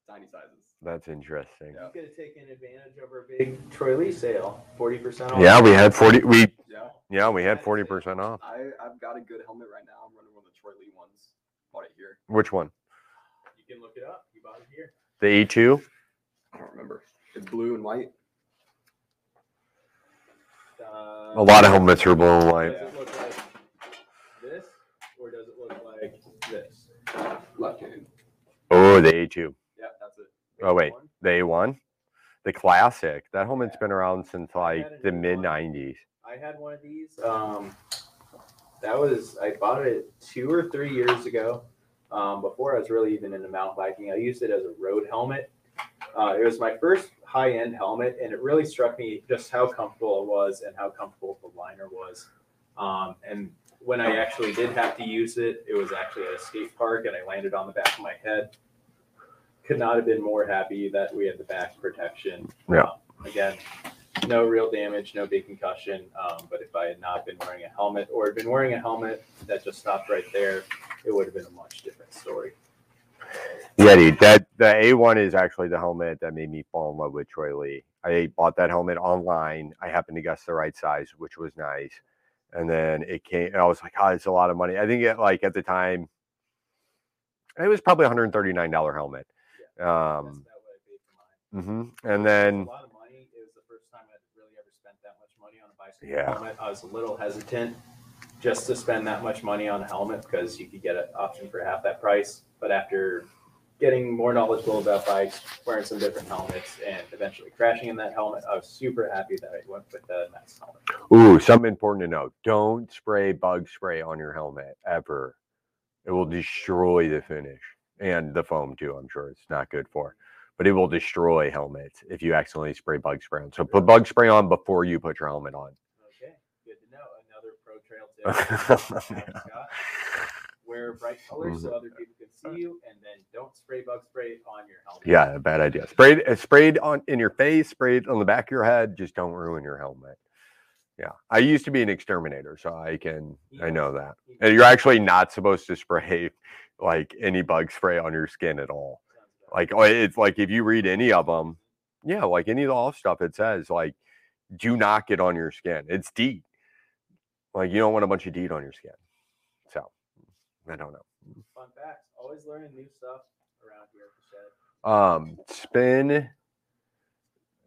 tiny sizes.
That's interesting.
Yeah.
You could have taken advantage of our big Troy Lee sale, forty percent off.
Yeah, we had forty. We
Yeah.
yeah, we had forty percent off.
I I've got a good helmet right now. I'm running one of the Troy Lee ones. Bought it here.
Which one?
You can look it up. You bought it here.
The E two.
I don't remember. It's blue and white.
Uh,
A lot of helmets are blue and white.
Does it look like this, or does it look like this?
Left hand.
Oh, the A two.
Yeah, that's it.
Oh wait, the A one, the classic. That helmet's been around since like the mid nineties.
I had one of these. Um, that was I bought it two or three years ago. Um, before I was really even into mountain biking, I used it as a road helmet. Uh, it was my first high-end helmet, and it really struck me just how comfortable it was and how comfortable the liner was. Um, and when I actually did have to use it, it was actually at a skate park, and I landed on the back of my head. Could not have been more happy that we had the back protection.
Yeah.
Um, again, no real damage, no big concussion. Um, but if I had not been wearing a helmet or had been wearing a helmet that just stopped right there, it would have been a much different story.
Yeah, dude, that the A1 is actually the helmet that made me fall in love with Troy Lee. I bought that helmet online. I happened to guess the right size, which was nice. And then it came, I was like, oh, it's a lot of money. I think it, like at the time, it was probably a $139 helmet. Um,
about what I paid for mine.
mhm. And then,
was a lot of money. It was the first time I'd really ever spent that much money on a bicycle
Yeah.
helmet. I was a little hesitant just to spend that much money on a helmet because you could get an option for half that price. But after getting more knowledgeable about bikes, wearing some different helmets, and eventually crashing in that helmet, I was super happy that I went with the Nest helmet.
ooh, something important to know don't spray bug spray on your helmet ever. It will destroy the finish and the foam too. I'm sure it's not good for, but it will destroy helmets if you accidentally spray bug spray on. So put bug spray on before you put your helmet on.
Okay, good to know. Another pro trail [LAUGHS] tip.
Yeah.
Scott. Wear bright colors so other people can see you, and then don't spray bug spray on your helmet.
Yeah, bad idea. Sprayed uh, sprayed on in your face, sprayed on the back of your head. Just don't ruin your helmet. Yeah, I used to be an exterminator, so I can I know that. And you're actually not supposed to spray [LAUGHS] like any bug spray on your skin at all. Like oh, it's like if you read any of them, yeah, like any of the off stuff, it says like do not get on your skin. It's DEET. Like you don't want a bunch of DEET on your skin. So I don't know.
Fun facts. Always learning new stuff around here at the shed.
um spin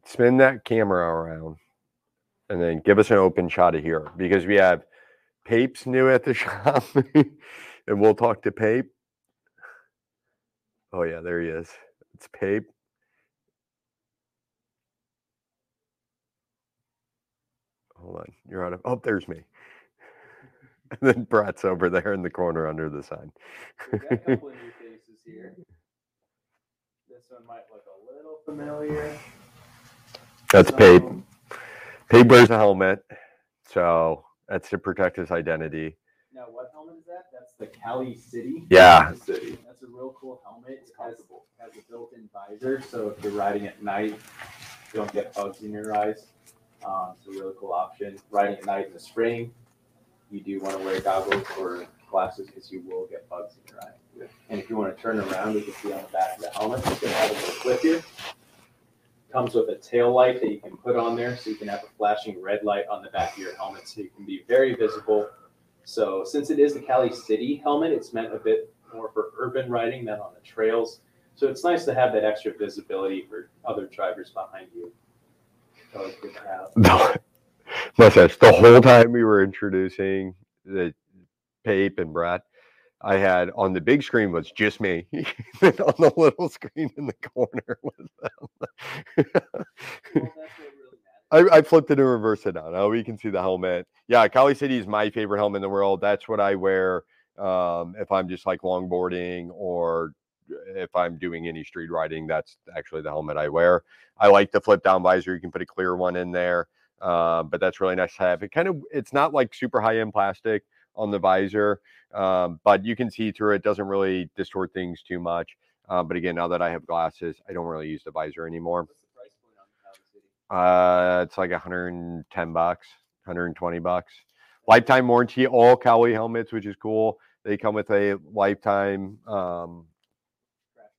spin that camera around and then give us an open shot of here because we have Pape's new at the [LAUGHS] shop and we'll talk to Pape. Oh yeah, there he is. It's Pape. Hold on. You're out of oh there's me. [LAUGHS] And then Brett's over there in the corner under the sign.
We got a couple of new faces here. This one might look a little familiar.
That's Pape. Pape wears a helmet. So that's to protect his identity.
Now, what helmet is that? That's the Kali City.
Yeah.
City.
That's a real cool helmet. It has, has a built-in visor, so if you're riding at night, you don't get bugs in your eyes. Um, it's a really cool option. Riding at night in the spring, you do want to wear goggles or glasses because you will get bugs in your eye. And if you want to turn around, you can see on the back of the helmet, it's going to have a little clip here. Comes with a tail light that you can put on there, so you can have a flashing red light on the back of your helmet, so you can be very visible. So since it is the Kali City helmet, it's meant a bit more for urban riding than on the trails. So it's nice to have that extra visibility for other drivers behind you. Always good to have. [LAUGHS]
The, mustache. The whole time we were introducing the Pape and Brad, I had on the big screen was just me. [LAUGHS] and on the little screen in the corner was them. [LAUGHS]
Well, that's what really matters.
I, I flipped it in reverse it now. Now we can see the helmet. Yeah, Kali City is my favorite helmet in the world. That's what I wear um, if I'm just like longboarding or if I'm doing any street riding. That's actually the helmet I wear. I like the flip down visor. You can put a clear one in there, um, but that's really nice to have. It kind of it's not like super high end plastic on the visor, um, but you can see through it. Doesn't really distort things too much. Uh, but again, now that I have glasses, I don't really use the visor anymore.
What's the price point on the Kali City?
Uh, it's like 110 bucks, 120 bucks. Lifetime warranty, all Kali helmets, which is cool. They come with a lifetime. Um,
crash.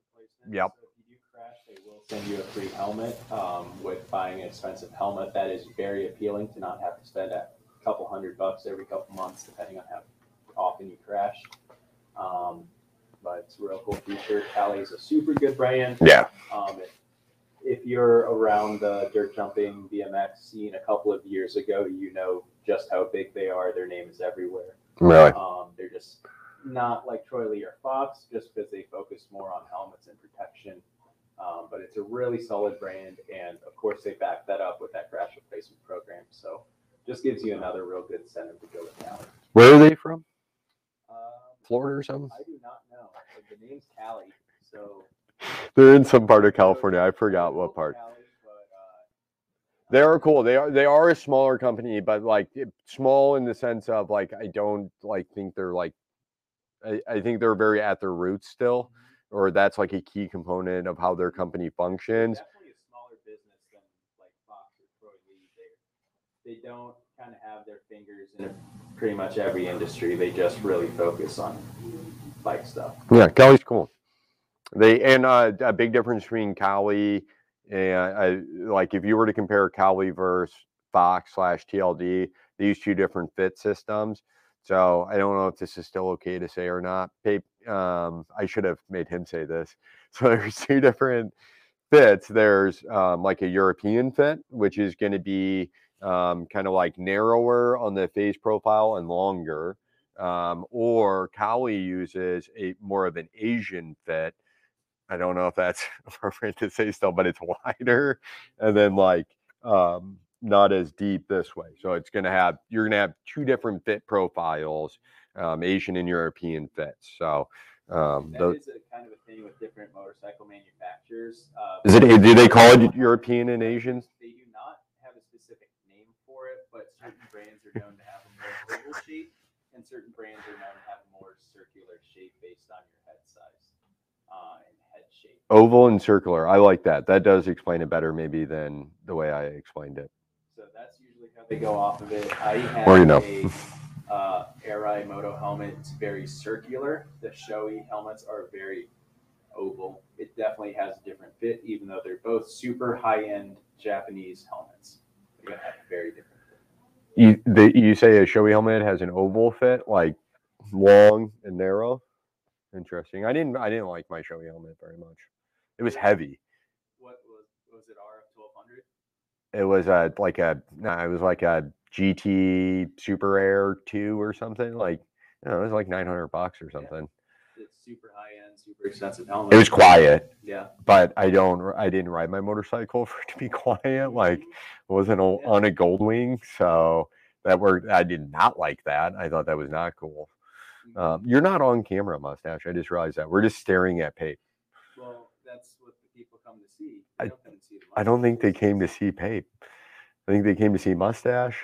Yep.
So if you do crash, they will send you a free helmet. Um, with buying an expensive helmet, that is very appealing to not have to spend a couple hundred bucks every couple months, depending on how often you crash. Um, but it's a real cool feature. Kali is a super good brand.
yeah,
Um, if, if you're around the dirt jumping BMX scene a couple of years ago, you know just how big they are. Their name is everywhere.
really.
Um, they're just not like Troy Lee or Fox, just because they focus more on helmets and protection. Um, but it's a really solid brand, and of course they back that up with that crash replacement program. So just gives you another real good incentive to go with Kali.
Where are they from?
Um,
Florida or something?
I do not know. But the name's Kali, so
They're in some part of California. I forgot what part.
Uh,
They are cool. They are they are a smaller company, but like small in the sense of like I don't like think they're like I, I think they're very at their roots still, or that's like a key component of how their company functions.
Definitely a smaller business than like Fox or Lee. They they don't kind of have their fingers in pretty much every industry. They just really focus on bike stuff.
Yeah, Kelly's cool. They and uh, a big difference between Kali and uh, like if you were to compare Kali versus Fox slash TLD, these two different fit systems. So I don't know if this is still okay to say or not. Um, I should have made him say this. [LAUGHS] So there's two different fits. There's um, like a European fit, which is going to be um, kind of like narrower on the face profile and longer. Um, or Kali uses a more of an Asian fit. I don't know if that's [LAUGHS] appropriate to say still, but it's wider [LAUGHS] and then like um, not as deep this way. So it's going to have you're going to have two different fit profiles, um, Asian and European fits. So um,
That
those,
is a kind of a thing with different motorcycle manufacturers. Uh,
is it? Do they call it European and Asian? [LAUGHS]
They do not have a specific name for it, but certain brands are known to have a more oval shape, and certain brands are known to have a more circular shape based on your head size uh, and shape.
Oval and circular. I like that. That does explain it better, maybe than the way I explained it.
So that's usually how they go off of it. I have
Or, you know.
a uh, Arai Moto helmet. It's very circular. The Shoei helmets are very oval. It definitely has a different fit, even though they're both super high-end Japanese helmets. They're gonna have very different fit.
You the, you say a Shoei helmet has an oval fit, like long and narrow. Interesting. I didn't I didn't like my Shoei helmet very much. It was heavy.
What was was it RF twelve hundred?
It was a like a no, it was like a GT Super Air two or something. Like you know, it was like nine hundred bucks or
Yeah.
something.
It's super high end, super expensive helmet.
It was quiet,
Yeah.
but I don't I didn't ride my motorcycle [LAUGHS] for it to be quiet. Like mm-hmm. it wasn't
Yeah.
on a Goldwing, so that worked. I did not like that. I thought that was not cool.
Mm-hmm.
Um, you're not on camera, mustache. I just realized that. We're just staring at Pape.
Well, that's what the people come to see.
I-
don't come to see
I don't think they came to see Pape. I think they came to see mustache.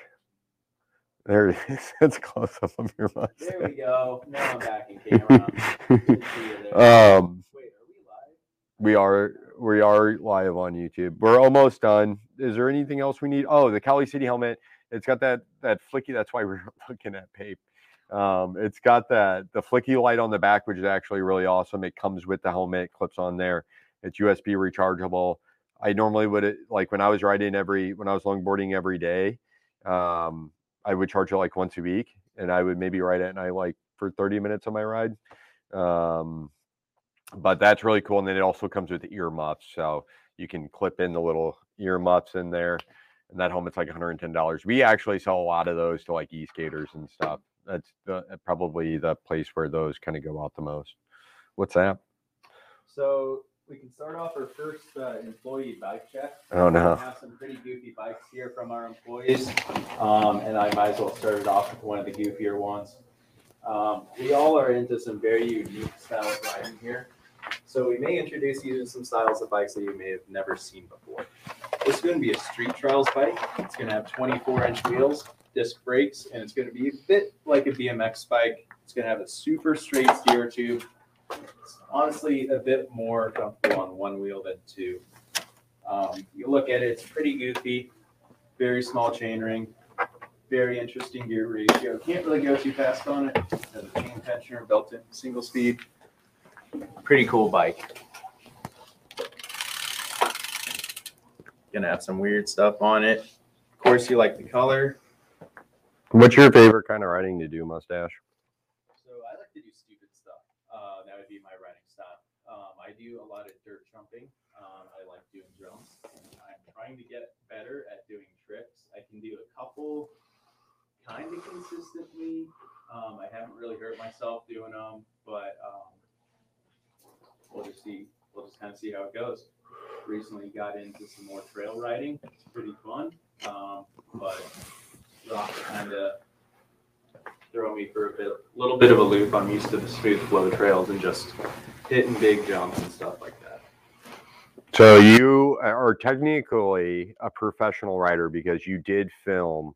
There it is. [LAUGHS] That's a close up of your mustache.
There we go. Now I'm back in [LAUGHS] camera. Good to see you there.
um,
Wait, are we live?
we are we are live on YouTube. We're almost done. Is there anything else we need? Oh, the Kali City helmet. It's got that that flicky. That's why we're [LAUGHS] looking at Pape. Um, it's got that the flicky light on the back, which is actually really awesome. It comes with the helmet, clips on there. It's USB rechargeable. I normally would uh, like when I was riding every when I was longboarding every day. Um, I would charge it like once a week, and I would maybe ride it and I like for 30 minutes on my ride. Um, but that's really cool. And then it also comes with ear muffs, so you can clip in the little ear muffs in there. And that helmet's like $110. We actually sell a lot of those to like e-skaters and stuff. That's the, uh, probably the place where those kind of go out the most. What's that?
So we can start off our first uh, employee bike check.
Oh no!
We have some pretty goofy bikes here from our employees, um, and I might as well start it off with one of the goofier ones. Um, we all are into some very unique style of riding here, so we may introduce you to some styles of bikes that you may have never seen before. This is going to be a street trials bike. It's going to have 24 inch wheels, disc brakes, and it's going to be a bit like a BMX bike. It's going to have a super straight steer tube. It's honestly a bit more comfortable on one wheel than two. Um, you look at it, it's pretty goofy, very small chain ring, very interesting gear ratio. Can't really go too fast on it. Has a chain tensioner built in, single speed. Pretty cool bike. Gonna have some weird stuff on it. Of course, you like the color.
What's your favorite kind of riding to do, mustache?
So I like to do stupid stuff. Uh, that would be my riding style. Um, I do a lot of dirt jumping. Um, I like doing jumps. I'm trying to get better at doing tricks. I can do a couple kind of consistently. Um, I haven't really hurt myself doing them, but um, we'll just see. We'll just kind of see how it goes. Recently got into some more trail riding. It's pretty fun, um, but rock kind of throw me for a bit, little bit of a loop. I'm used to the smooth flow trails and just hitting big jumps and stuff like that.
So you are technically a professional rider because you did film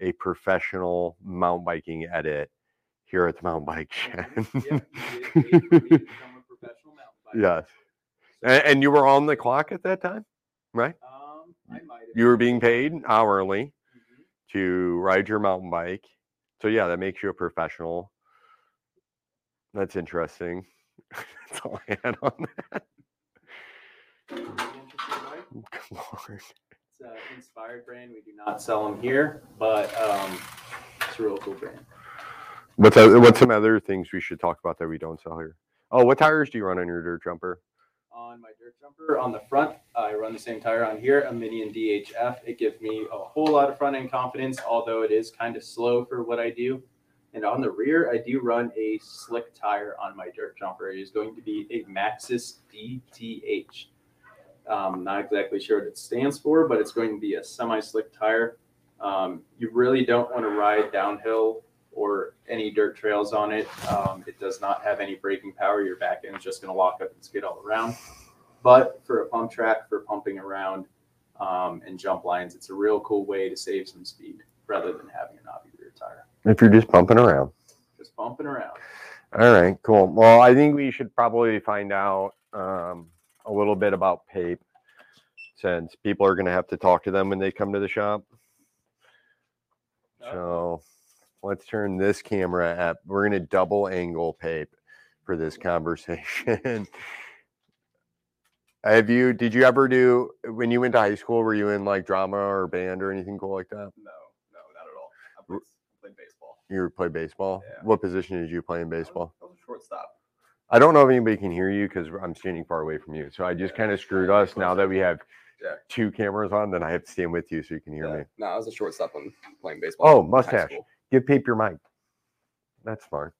a professional mountain biking edit here at the mountain bike [LAUGHS] shed.
Yeah, you did pay for me to become a professional mountain biker.
yes.
So,
And, and you were on the clock at that time, right?
um, I might have
You were being paid hourly. To ride your mountain bike. So yeah, that makes you a professional. That's interesting. [LAUGHS] That's all I had on that. [LAUGHS] Come on.
It's an inspired brand. We do not sell them here, but um, it's a real cool brand.
What's what's some other things we should talk about that we don't sell here? Oh, what tires do you run on your dirt jumper?
On my dirt jumper on the front, I run the same tire on here, a Minion DHF. It gives me a whole lot of front end confidence, although it is kind of slow for what I do. And on the rear, I do run a slick tire on my dirt jumper. It is going to be a Maxxis DTH. Um, not exactly sure what it stands for, but it's going to be a semi-slick tire. Um, you really don't want to ride downhill or any dirt trails on it. Um, it does not have any braking power. Your back end is just going to lock up and skid all around. But for a pump track, for pumping around um, and jump lines, it's a real cool way to save some speed rather than having a knobby rear tire.
If you're just bumping around.
Just bumping around.
All right, cool. Well, I think we should probably find out um, a little bit about PAPE since people are going to have to talk to them when they come to the shop. So let's turn this camera up. We're going to double angle PAPE for this conversation. [LAUGHS] Have you, did you ever do, when you went to high school, were you in like drama or band or anything cool like that?
No, no, not at all. I played, played baseball.
You play baseball?
Yeah.
What position did you play in
I was-
baseball?
I was a shortstop.
I don't know if anybody can hear you because I'm standing far away from you. So I just
Yeah.
kind of screwed us. Now that we have
Yeah.
two cameras on, then I have to stand with you so you can hear
Yeah.
me.
No, I was a shortstop when playing baseball.
Oh, mustache. Give Pape your mic. That's smart.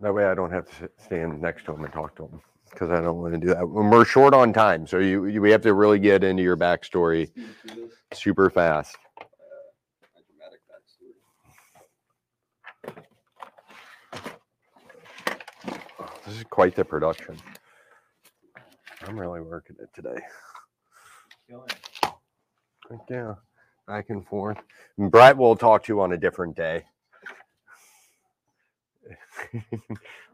That way I don't have to stand next to him and talk to him because I don't want to do that. We're short on time, so you, you we have to really get into your backstory
Speed through this,
super fast.
my dramatic backstory.
This is quite the production. I'm really working it today. Yeah, back and forth. And Brett will talk to you on a different day. [LAUGHS]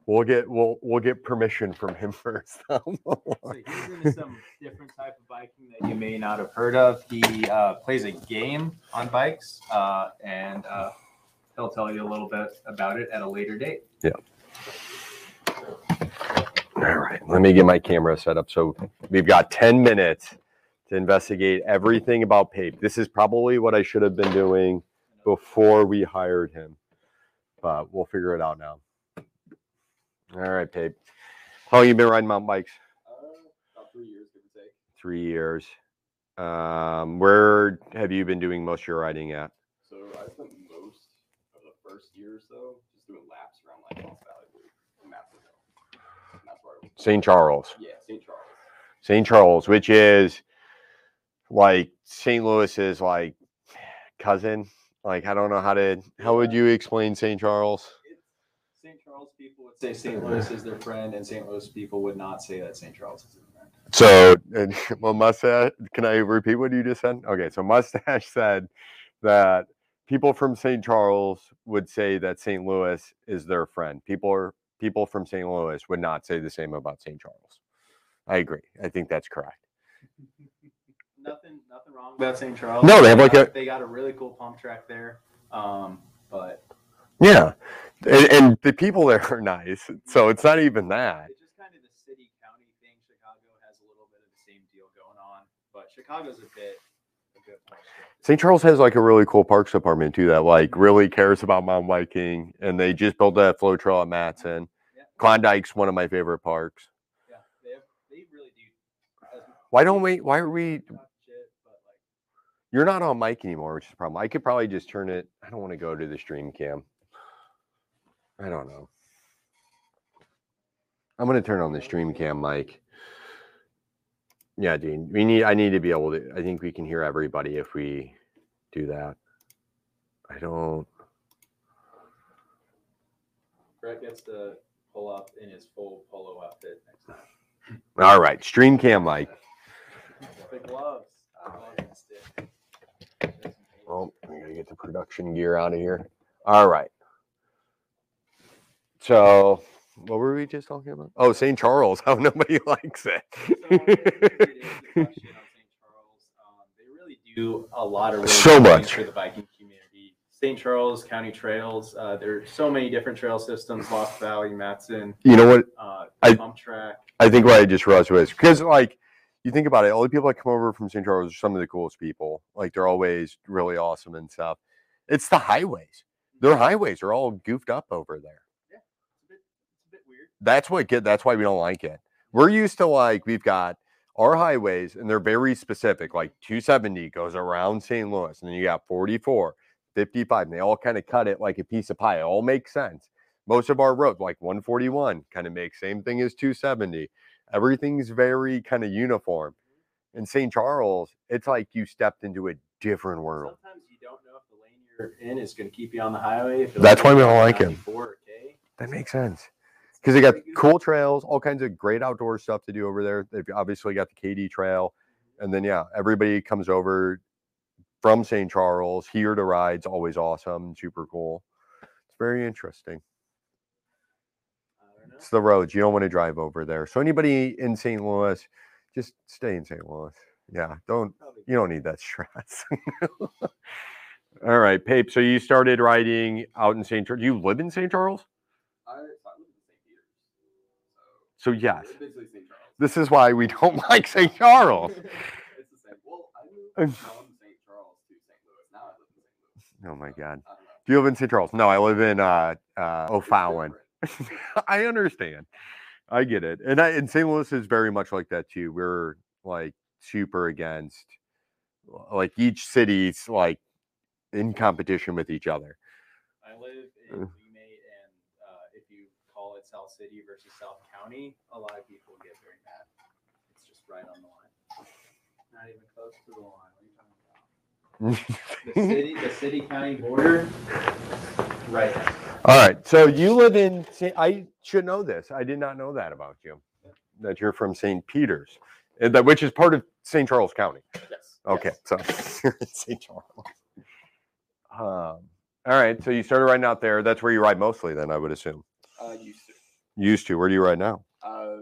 we'll get we'll we'll get permission from him [LAUGHS] first.
So he's into some different type of biking that you may not have heard of. He uh, plays a game on bikes, uh, and uh, he'll tell you a little bit about it at a later date. Yeah.
All right, let me get my camera set up. So we've got 10 minutes to investigate everything about Pape. This is probably what I should have been doing before we hired him, but we'll figure it out now. All right, Pape. How long you been riding mountain bikes?
Uh, about three years, give or take.
Three years. Um, where have you been doing most of your riding at?
So I spent most of the first year or so just doing laps around like Lost Valley Loop and Maple Hill. And that's where I
St. Charles.
Yeah, St. Charles.
St. Charles, which is like St. Louis's like cousin. Like I don't know how to how would you explain St. Charles?
St. Charles people would say St. Louis is their friend, and St. Louis people would not say that St. Charles is their friend.
So and, [LAUGHS] well mustache can I repeat what you just said? Okay, so mustache [LAUGHS] said that people from St. Charles would say that St. Louis is their friend. People are people from St. Louis would not say the same about St. Charles. I agree. I think that's correct. [LAUGHS]
Nothing, nothing wrong about St. Charles.
No, they have like a-
they got a really cool pump track there. Um, but
Yeah. And, and the people there are nice. So it's not even that.
it's just kind of the city county thing. Chicago has a little bit of the same deal going on, but Chicago's a bit, a bit more. strict.
St. Charles has like a really cool parks department too that like really cares about mountain biking and they just built that flow trail at Matson.
Yeah.
Klondike's one of my favorite parks.
Yeah, they have, they really do.
Why don't we why are we
much shit, but like
you're not on mic anymore, which is a problem. I could probably just turn it. I don't want to go to the stream cam. I don't know. I'm gonna turn on the stream cam mic. Yeah, Dean. We need I need to be able to I think we can hear everybody if we do that. I don't
Brett gets to pull up in his full polo outfit next time.
all right, stream cam mic.
Big gloves. I missed it.
Well, we gotta get the production gear out of here. All right. So, what were we just talking about? Oh, St. Charles. [LAUGHS] How nobody likes it.
So, I'm gonna get into the question on St. Charles. Um, they really do a lot of really
So much.
for the biking community. St. Charles County trails. Uh, there are so many different trail systems: Lost Valley, Matson,
You know what?
uh,
I-
Pump Track.
I think what I just realized was because like you think about it, all the people that come over from St. Charles are some of the coolest people. Like they're always really awesome and stuff. It's the highways. Mm-hmm. Their highways are all goofed up over there.
It's a bit, it's a bit weird.
That's what get that's why we don't like it. We're used to like we've got our highways and they're very specific. Like 270 goes around St. Louis, and then you got 44, 55, and they all kind of cut it like a piece of pie. It all makes sense. Most of our roads, like 141, kind of makes same thing as 270. Everything's very kind of uniform. In St. Charles, it's like you stepped into a different world.
Sometimes you don't know if the lane you're in is going to keep you on the highway.
That's why we don't like it.
94 or K.
That makes sense. Because they got cool trails, all kinds of great outdoor stuff to do over there. They've obviously got the Katy Trail. Mm-hmm. And then, yeah, everybody comes over from St. Charles here to ride's always awesome, super cool. It's very interesting.
I don't know.
It's the roads. You don't want to drive over there. So, anybody in St. Louis, just stay in St. Louis. Yeah, don't you don't need that [LAUGHS] stress. All right, Pape. So you started riding out in St. Charles. You live in St. Charles?
I, so I live in St. Peter's.
So
So
yes.
St.
This is why we don't [LAUGHS] like St. Charles. [LAUGHS]
it's the same. Well, I moved from St. Charles to St. Louis. Now I live in St. Louis.
Oh my God. Do you live in St. Charles? No, I live in uh, uh, O'Fallon.
Different. [LAUGHS]
I understand. I get it. And, I, and St. Louis is very much like that too. We're like super against, like each city's like in competition with each other.
I live in
Uh.
And uh, if you call it South City versus South County, a lot of people get very mad. It's just right on the line. Not even close to the line. What are you talking about? The city, the city county border, right. next to it.
All right. So you live in, I should know this. I did not know that about you, that you're from St. Peter's, and that, which is part of St. Charles County.
Yes.
Okay,
yes.
so [LAUGHS] St. Charles. Um, all right, so you started riding out there. That's where you ride mostly, then I would assume.
Uh, used to.
Used to. Where do you ride now?
Uh,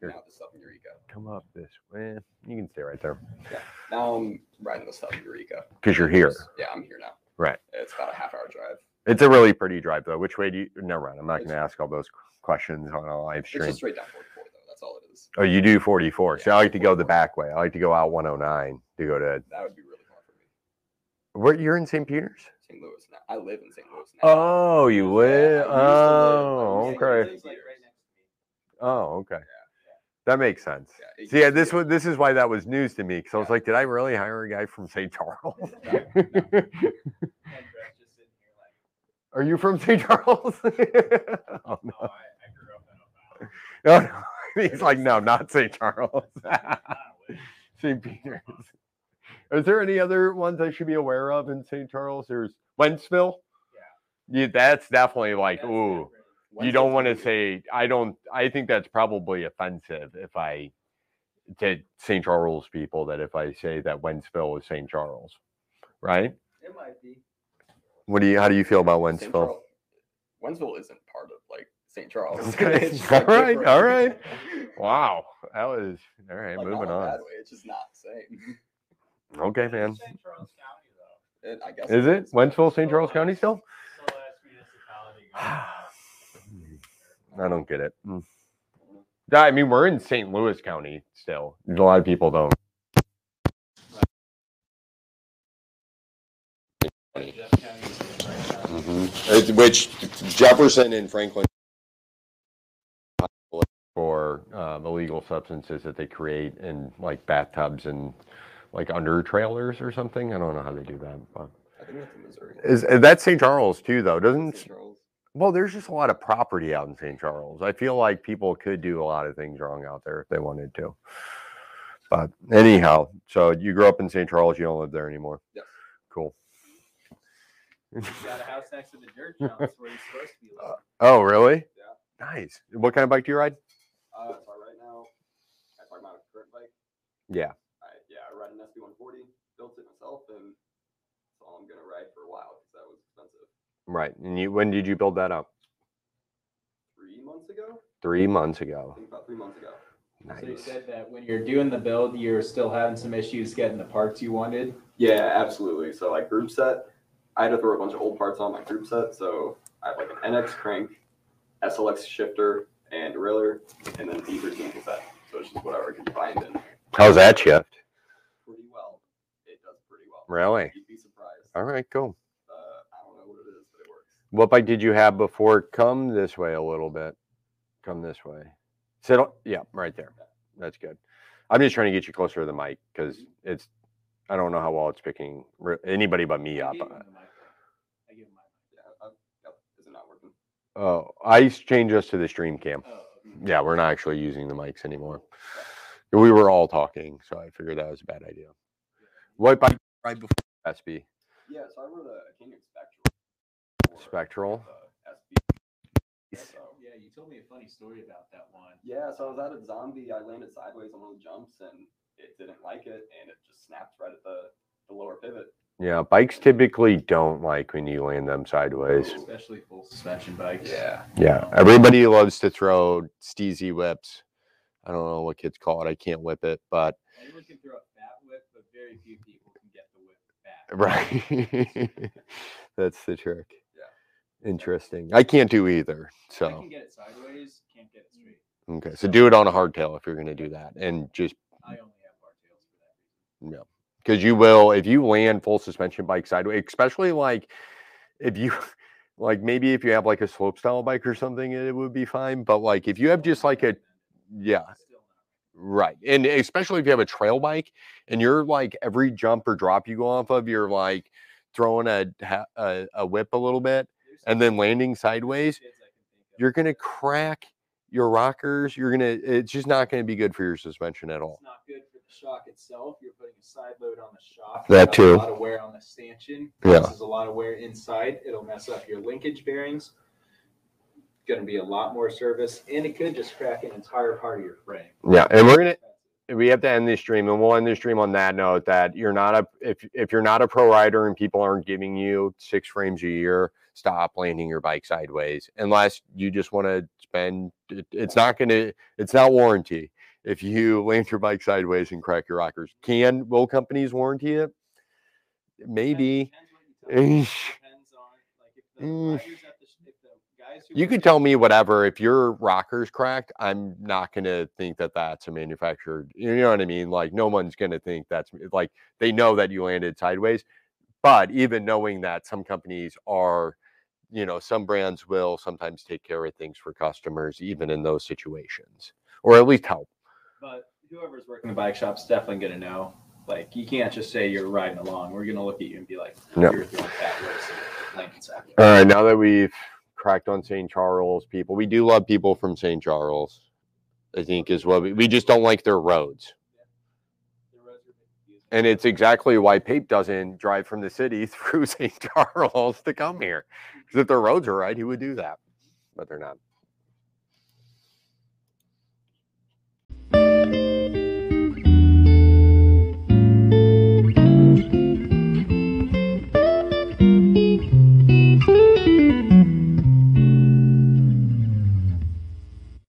Here.
now the stuff in Eureka.
Come up this way. You can stay right there Yeah.
Now I'm riding the stuff in Eureka.
because you're here.
Yeah, I'm here now.
Right.
It's about a half hour drive.
It's a really pretty drive, though. Which way do you? Never mind. I'm not going to ask all those questions on a live stream.
It's
stream.
just straight down 44 though. That's all it is.
Oh, you do 44. See,
Yeah,
I like to go the back way. I like to go out 109 to go to.
That would be really hard for me.
Where you're in St. Peter's?
St. Louis now. I live in St. Louis now.
Oh, you
Yeah,
live.
used to live- I
Oh,
live
okay.
like right
Peters.
next to me.
Oh, okay. That makes sense.
Yeah,
See, yeah, this was this is why that was news to me because I was like, did I really hire a guy from St. Charles? [LAUGHS]
No, no.
And Brett's just sitting here like,
Are you from St. Charles? [LAUGHS] oh, no.
I, I grew up in Ohio.
Oh, no. [LAUGHS] He's like, no, not St. Charles. St. Peter's. Is there any other ones I should be aware of in St. Charles? There's Wentzville. Yeah. that's definitely like,
That's
ooh.
different.
You don't want to say i don't i think that's probably offensive if i to st charles people that if i say that wentzville is st charles right
It might be.
what do you how do you feel about
St.
wentzville
Charles- Wentzville isn't part of like St. [LAUGHS] Charles.
Okay, [LAUGHS]
It's just,
all
like,
right,
different.
all right. [LAUGHS] wow that was all right
Like,
moving
in a
on
way, It's just not the same.
okay man
St. Charles County, though.
It, I guess
is it
is.
wentzville st charles county still [SIGHS]
So last municipality. goes-
i don't get it Mm. I mean we're in st louis county still a lot of people don't
Jeff County is right now.
Mhm. Uh, Which Jefferson and Franklin for um, illegal substances that they create in like bathtubs and like under trailers or something. I don't know how they do that, but
I think that's in Missouri.
is that's St. Charles too, though? Doesn't
St. Charles.
Well, there's just a lot of property out in St. Charles. I feel like people could do a lot of things wrong out there if they wanted to. But anyhow, so you grew up in St. Charles, you don't live there anymore.
Yes.
Cool.
You got a house next to the dirt [LAUGHS] jumps where you're supposed to be living.
Oh, really?
Yeah.
Nice. What kind of bike do you ride?
Uh, so right now, I talk about a current bike.
Yeah.
I, yeah, I ride an SB140, built it myself, and that's all I'm gonna ride for a while because that was expensive.
Right. And you, when did you build that up?
Three months ago,
Three months
I
ago.
think about three months ago. Nice.
So you said that when you're doing the build, you're still having some issues getting the parts you wanted.
Yeah, absolutely. So like group set, I had to throw a bunch of old parts on my group set. So I have like an NX crank, SLX shifter, and derailleur, and then E13 cassette. So it's just whatever I can find and
How's that shift?
pretty well. It does pretty well.
Really?
You'd be surprised.
All right, cool.
Uh, I don't know what it is, but it works.
What bike did you have before? Come this way a little bit. Come this way. Sit on, yeah, right there. That's good. I'm just trying to get you closer to the mic because it's, I don't know how well it's picking anybody but me up.
I gave him the mic, though. I gave him my
Yeah. Uh, yep. Is it not working?
Oh, I changed us to the stream cam.
mic. Oh,
Yeah, we're not actually using the mics anymore. We were all talking, so I figured that was a bad idea. What bike right before SB?
Yeah. So I rode a King Spectral. For,
Spectral?
SB. So,
yeah, you told me a funny story about that one.
Yeah, so I was at a zombie. I landed sideways on one of the jumps and it didn't like it and it just snapped right at the, the lower pivot.
Yeah, bikes typically don't like when you land them sideways.
Especially full suspension bikes.
Yeah.
Yeah, everybody loves to throw steezy whips. I don't know what kids call it. I can't whip it, but
Anyone can throw a fat whip, but very few people can get the whip back. [LAUGHS]
right. [LAUGHS] That's the trick. Interesting. I can't do either.
I
So
can get it sideways, can't get it mm. straight.
okay. So do it on a hardtail if you're gonna do that. And just
I only have hardtails for that reason.
Yeah, because you will if you land full suspension bike sideways, especially like if you [LAUGHS] like maybe if you have like a slope style bike or something, it would be fine. But like if you have just like a yeah, right, and especially if you have a trail bike and you're like every jump or drop you go off of, you're like throwing a a, a whip a little bit and then landing sideways,
kids I can think of
you're gonna crack your rockers. You're gonna it's just not gonna be good for your suspension at all.
It's not good for the shock itself. You're putting a side load on the shock.
That too.
A lot of wear on the stanchion.
Yeah.
This is a lot of wear inside. It'll mess up your linkage bearings. Going to be a lot more service, and it could just crack an entire part of your frame.
Yeah, and we're gonna we have to end this stream and we'll end this stream on that note that you're not a if if you're not a pro rider and people aren't giving you six frames a year stop landing your bike sideways unless you just want to spend it, it's not gonna it's not warranty. If you [LAUGHS] land your bike sideways and crack your rockers can will companies warranty it? Maybe.
Depends you tell them.
Eesh.
Depends on like if the riders at the sh- if the guys
you
work
could tell me whatever if your rockers cracked i'm not going to think that that's a manufactured you know what i mean? Like no one's going to think that's like they know that you landed sideways but even knowing that some companies are you know some brands will sometimes take care of things for customers even in those situations or at least help
But whoever's working the bike shop's definitely gonna know. Like you can't just say you're riding along. We're gonna look at you and be like,
No.
you're throwing fat whips and Lincoln sack.
all right now that we've cracked on st charles people we do love people from st charles i think is what we, we just don't like their roads
The roads are confusing.
And it's exactly why Pape doesn't drive from the city [LAUGHS] through St. Charles to come here. Because if the roads are right, he would do that. But they're not.